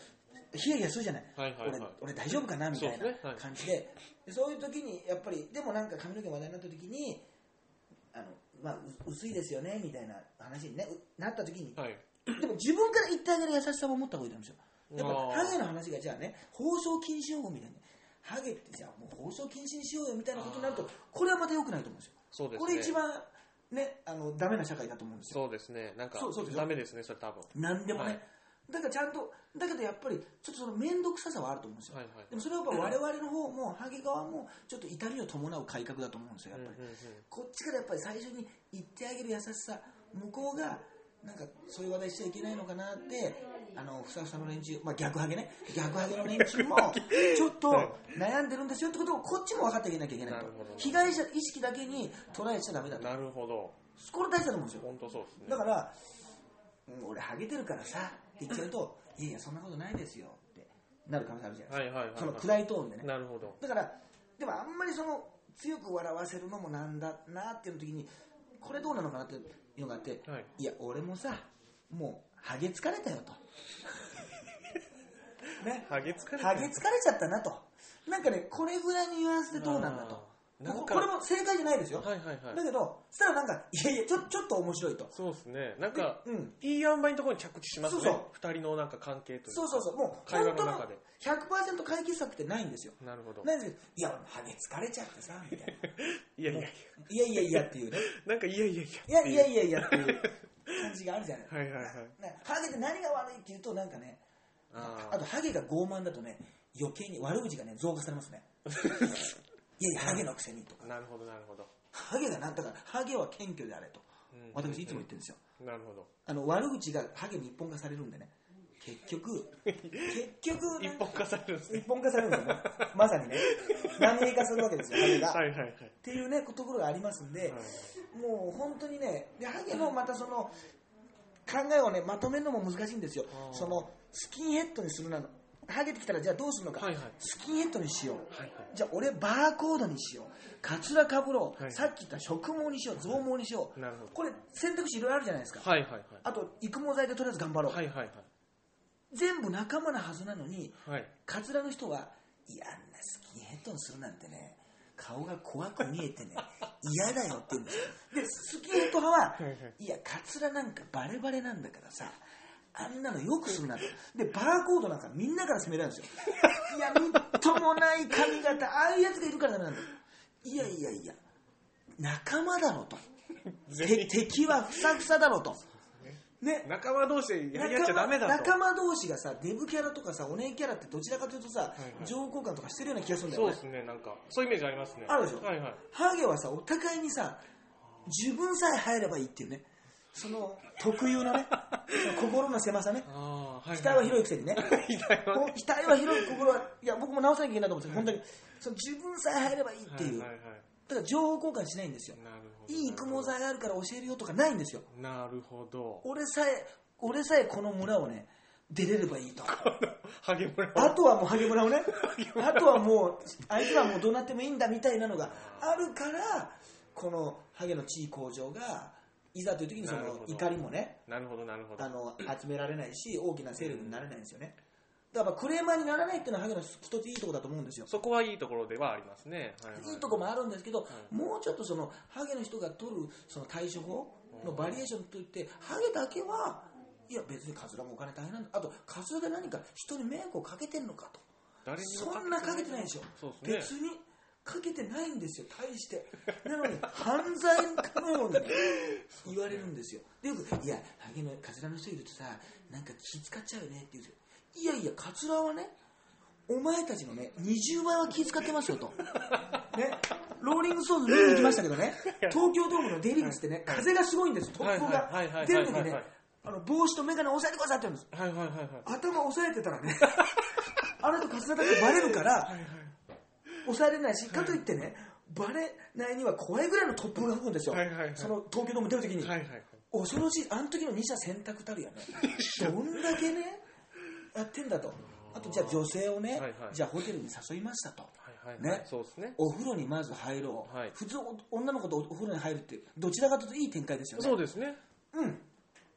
Speaker 1: ヒヤヒヤするじゃない,、
Speaker 2: はいはいはい
Speaker 1: 俺俺大丈夫かなみたいな
Speaker 2: そうですねはい
Speaker 1: 感じででそういう時にやっぱりでもなんか髪の毛話題になった時にあの、まあ、う薄いですよねみたいな話に、ね、うなった時に
Speaker 2: はい。
Speaker 1: でも自分から言ってあげる優しさも持った方がいいと思うんですよ。やっぱハゲの話がじゃあね、放送禁止用語みたいに、ハゲってじゃあもう放送禁止にしようよみたいなことになると、これはまた良くないと思うんですよ。
Speaker 2: そうですね。
Speaker 1: これ一番ね、あの、ダメな社会だと思うんですよ。
Speaker 2: そうですね。なんか
Speaker 1: そうそうで、すよ
Speaker 2: ダメですね、それ多分。
Speaker 1: 何でもね。
Speaker 2: はい
Speaker 1: だからちゃんと、だけどやっぱり、ちょっとその面倒くささはあると思うんですよ。
Speaker 2: はいはい。
Speaker 1: でもそれはやっぱ我々の方も、ハゲ側も、ちょっと痛みを伴う改革だと思うんですよ、やっぱり。
Speaker 2: うんうんうん。
Speaker 1: こっちからやっぱり最初に言ってあげる優しさ、向こうがなんかそういう話題しちゃいけないのかなってあのふさふさの連中、まあ、逆ハゲね。逆ハゲの連中もちょっと悩んでるんですよってことをこっちも分かってあげなきゃいけないと。被害者意識だけに捉えちゃダメだと。
Speaker 2: なるほど。
Speaker 1: これ大事だと思うんですよ。
Speaker 2: 本当そうですね。
Speaker 1: だから、うん俺ハゲてるからさ言っちゃうといやいやそんなことないですよってなる可能性あるじゃないですか、
Speaker 2: はいはいはい、
Speaker 1: その暗いトーンでね。
Speaker 2: なるほど。
Speaker 1: だからでもあんまりその強く笑わせるのもなんだなっていう時にこれどうなのかなっていうのがあって、
Speaker 2: はい。
Speaker 1: いや俺もさもうハゲ疲れたよと。ね。
Speaker 2: ハゲ疲れて
Speaker 1: ハゲ疲れちゃったなと。なんかねこれぐらいのニュアンスでどうなんだと
Speaker 2: なんか
Speaker 1: ここれも正解じゃないですよ、
Speaker 2: はいはいはい。
Speaker 1: だけどそしたらなんかいやいやちょちょっと面白いと。
Speaker 2: そうですね。なんか、
Speaker 1: うん。
Speaker 2: いい塩梅のところに着地しますね。
Speaker 1: そうそう。
Speaker 2: 二人のなんか関係というか。
Speaker 1: そうそうそう。もう
Speaker 2: 会話
Speaker 1: 本当の
Speaker 2: の中で
Speaker 1: 100%解決策ってないんですよ。
Speaker 2: なるほど。
Speaker 1: ないんですけどいやハゲ疲れちゃってさみたいな。い
Speaker 2: やいやいや。
Speaker 1: いやいやいやっていうね。
Speaker 2: なんかいやいやい
Speaker 1: い
Speaker 2: や
Speaker 1: やいやいやいやっていう感じがあるじゃない
Speaker 2: はいはいはい。
Speaker 1: ねハゲって何が悪いっていうとなんかね
Speaker 2: あ
Speaker 1: あとハゲが傲慢だとね余計に悪口がね増加されますね いやいやハゲのくせにとか。
Speaker 2: あなるほどなるほど、
Speaker 1: ハゲがなんだからハゲは謙虚であれと。
Speaker 2: うん。
Speaker 1: 私いつも言ってるんですよ。
Speaker 2: なるほど。
Speaker 1: あの悪口がハゲに一本化されるんでね。結局 結局
Speaker 2: 一本化されるんですね。
Speaker 1: 一本化されるんですよ。ねまさにね。何名化するわけですよハゲが、
Speaker 2: はいはいはい。
Speaker 1: っていうねところがありますんで、
Speaker 2: はい。
Speaker 1: もう本当にねでハゲのまたその考えをねまとめるのも難しいんですよ。そのスキンヘッドにするなのハゲてきたらじゃあどうするのか、
Speaker 2: はいはい。
Speaker 1: スキンヘッドにしよう、
Speaker 2: はいはい。
Speaker 1: じゃあ俺バーコードにしよう。カツラかぶろう、
Speaker 2: はい
Speaker 1: さっき言った植毛にしよう。増毛にしよう。
Speaker 2: なるほど。
Speaker 1: これ選択肢いろいろあるじゃないですか、
Speaker 2: はいはいはい。
Speaker 1: あと育毛剤でとりあえず頑張ろう、
Speaker 2: はいはい
Speaker 1: 全部仲間なはずなのに
Speaker 2: はい。はい
Speaker 1: カツラの人はいやあんなスキンヘッドにするなんてね顔が怖く見えてね 嫌だよって言うんですよ。でスキンヘッド派は
Speaker 2: はいはい。
Speaker 1: いやカツラなんかバレバレなんだからさあんなのよくするなと。でバーコードなんかみんなから責められるんですよ。いやみっともない髪型ああいうやつがいるからダメなんだよ。いやいやいや。仲間だろと。
Speaker 2: 全
Speaker 1: て
Speaker 2: 員
Speaker 1: 敵はふさふさだろと。ね。
Speaker 2: 仲間同士でやり合っちゃダメだと。
Speaker 1: 仲間同士がさデブキャラとかさお姉キャラってどちらかというとさ、
Speaker 2: いはい。
Speaker 1: 情交換とかしてるような気がするんだよね。
Speaker 2: そうですねなんかそういうイメージありますね。
Speaker 1: あるでしょ？
Speaker 2: はいはい。
Speaker 1: ハゲはさお互いにさ自分さえ入ればいいっていうねその特有のね 心の狭さね。額は広いくせにね。
Speaker 2: 額は
Speaker 1: 広い心はいや僕も直さなきゃいけないと思うんですよ本当にその自分さえ入ればいいっていう、だから情報交換しないんですよ。いい育毛剤があるから教えるよとかないんですよ。
Speaker 2: なるほど。
Speaker 1: 俺さえ俺さえこの村をね出れればいいと。
Speaker 2: ハゲ村
Speaker 1: あとはもうハゲ村をね、あとはもう、あいつはもうどうなってもいいんだみたいなのがあるから、このハゲの地位向上が、いざという時にその怒りもね、
Speaker 2: なるほどなるほど。
Speaker 1: あの 集められないし、大きな勢力になれないんですよね。だからクレーマーにならないっていうのはハゲの一ついいところだと思うんですよ。
Speaker 2: そこはいいところではありますね。はいはい。
Speaker 1: いいとこもあるんですけど、
Speaker 2: い
Speaker 1: もうちょっとそのハゲの人が取るその対処法のバリエーションといって、ハゲだけはいや別にカツラもお金大変なんだ。あとカツラで何か人に迷惑をかけてんのかと。
Speaker 2: 誰にも
Speaker 1: そんなかけてないでしょ。
Speaker 2: そうですね。
Speaker 1: 別にかけてないんですよ。大して。なのに犯罪かのようにね言われるんですよ。でよく「いやハゲのカツラの人いるとさなんか気使っちゃうよね」って言うんですよ。いやいやカツラはねお前たちのね20倍は気使ってますよと。ね。ローリングストーンズ見に行きましたけどね。東京ドームの出入り口ってね風がすごいんです突風が
Speaker 2: はいはいはいはい
Speaker 1: 出る時ね
Speaker 2: はいはい
Speaker 1: あの帽子と眼鏡押さえてくださいって言うんです。
Speaker 2: はいはいはいはい。
Speaker 1: 頭押さえてたらね あの人カツラだってバレるから押さえれないしかといってねバレないには怖いぐらいの突風が吹くんですよ、
Speaker 2: はいはいはい。
Speaker 1: その東京ドーム出るときに、
Speaker 2: はいはいはい。
Speaker 1: 恐ろしいあの時の二者選択たるやね。どんだけねやってんだと。あとじゃあ女性をね、
Speaker 2: はいはい。
Speaker 1: じゃあホテルに誘いましたと。
Speaker 2: はいはい
Speaker 1: ね
Speaker 2: はい。そうですね。
Speaker 1: お風呂にまず入ろう、
Speaker 2: はい。
Speaker 1: 普通お女の子とお風呂に入るってどちらかというといい展開ですよね。
Speaker 2: そうですね。
Speaker 1: うん。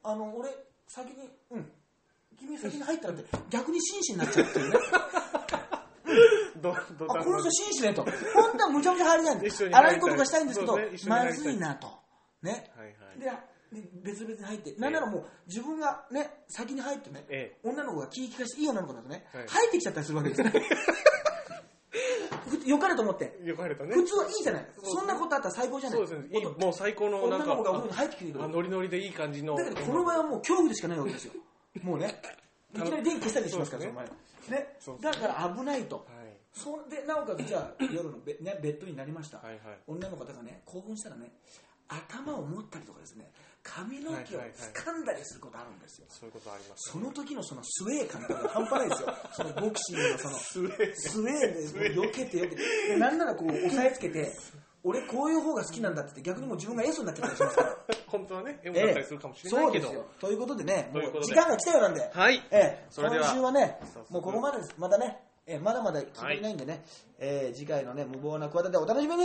Speaker 1: あの俺先にうん。君先に入ったらって逆に紳士になっちゃうっていうね
Speaker 2: どど
Speaker 1: あこの人紳士ねと。本当はむちゃむちゃ入りたいんで
Speaker 2: 一緒に入りたい。
Speaker 1: ことがしたいんですけどまずいなと。ね。
Speaker 2: はいはい。
Speaker 1: でで別々に入って。なんならもう自分がね先に入ってね
Speaker 2: え
Speaker 1: 女の子が気利かしていい女の子だとね、
Speaker 2: はい。
Speaker 1: 入ってきちゃったりするわけですよ。ね ふよかれと思って。
Speaker 2: えよく入るとね。
Speaker 1: 普通はいいじゃない。
Speaker 2: そ
Speaker 1: んなことあったら最高じゃない。
Speaker 2: そうですね。もう最高のなんか
Speaker 1: 女の子がお風呂に入ってきてくれる。
Speaker 2: あノリノリでいい感じの。
Speaker 1: だけどこの場合はもう恐怖でしかないわけですよ。もうねいきなり電気消したりしますからね。
Speaker 2: そう
Speaker 1: だから危ないと。
Speaker 2: はい
Speaker 1: そんでなおかつじゃあ夜のベ,、ね、ベッドになりました、
Speaker 2: はいはい。
Speaker 1: 女の方がね興奮したらね頭を持ったりとかですね髪の毛を掴んだりすることあるんですよ、
Speaker 2: そういうことあります
Speaker 1: その時のそのスウェー感とか半端ないですよ。そのボクシングのその
Speaker 2: スウェー。
Speaker 1: スウェーで避けて避けて。でなんならこう押さえつけて俺こういう方が好きなんだって逆にもう自分がエースになっちゃったりしますから。
Speaker 2: 本当はね M だったりするかもしれな
Speaker 1: そ
Speaker 2: いうけど、
Speaker 1: ですよということでねも
Speaker 2: う
Speaker 1: 時間が来たようなんで、
Speaker 2: はい。
Speaker 1: ええ、今週はねもうここまでです。まだね、えまだまだ決まりないんでね、ええ次回のね無謀な企てでお楽しみに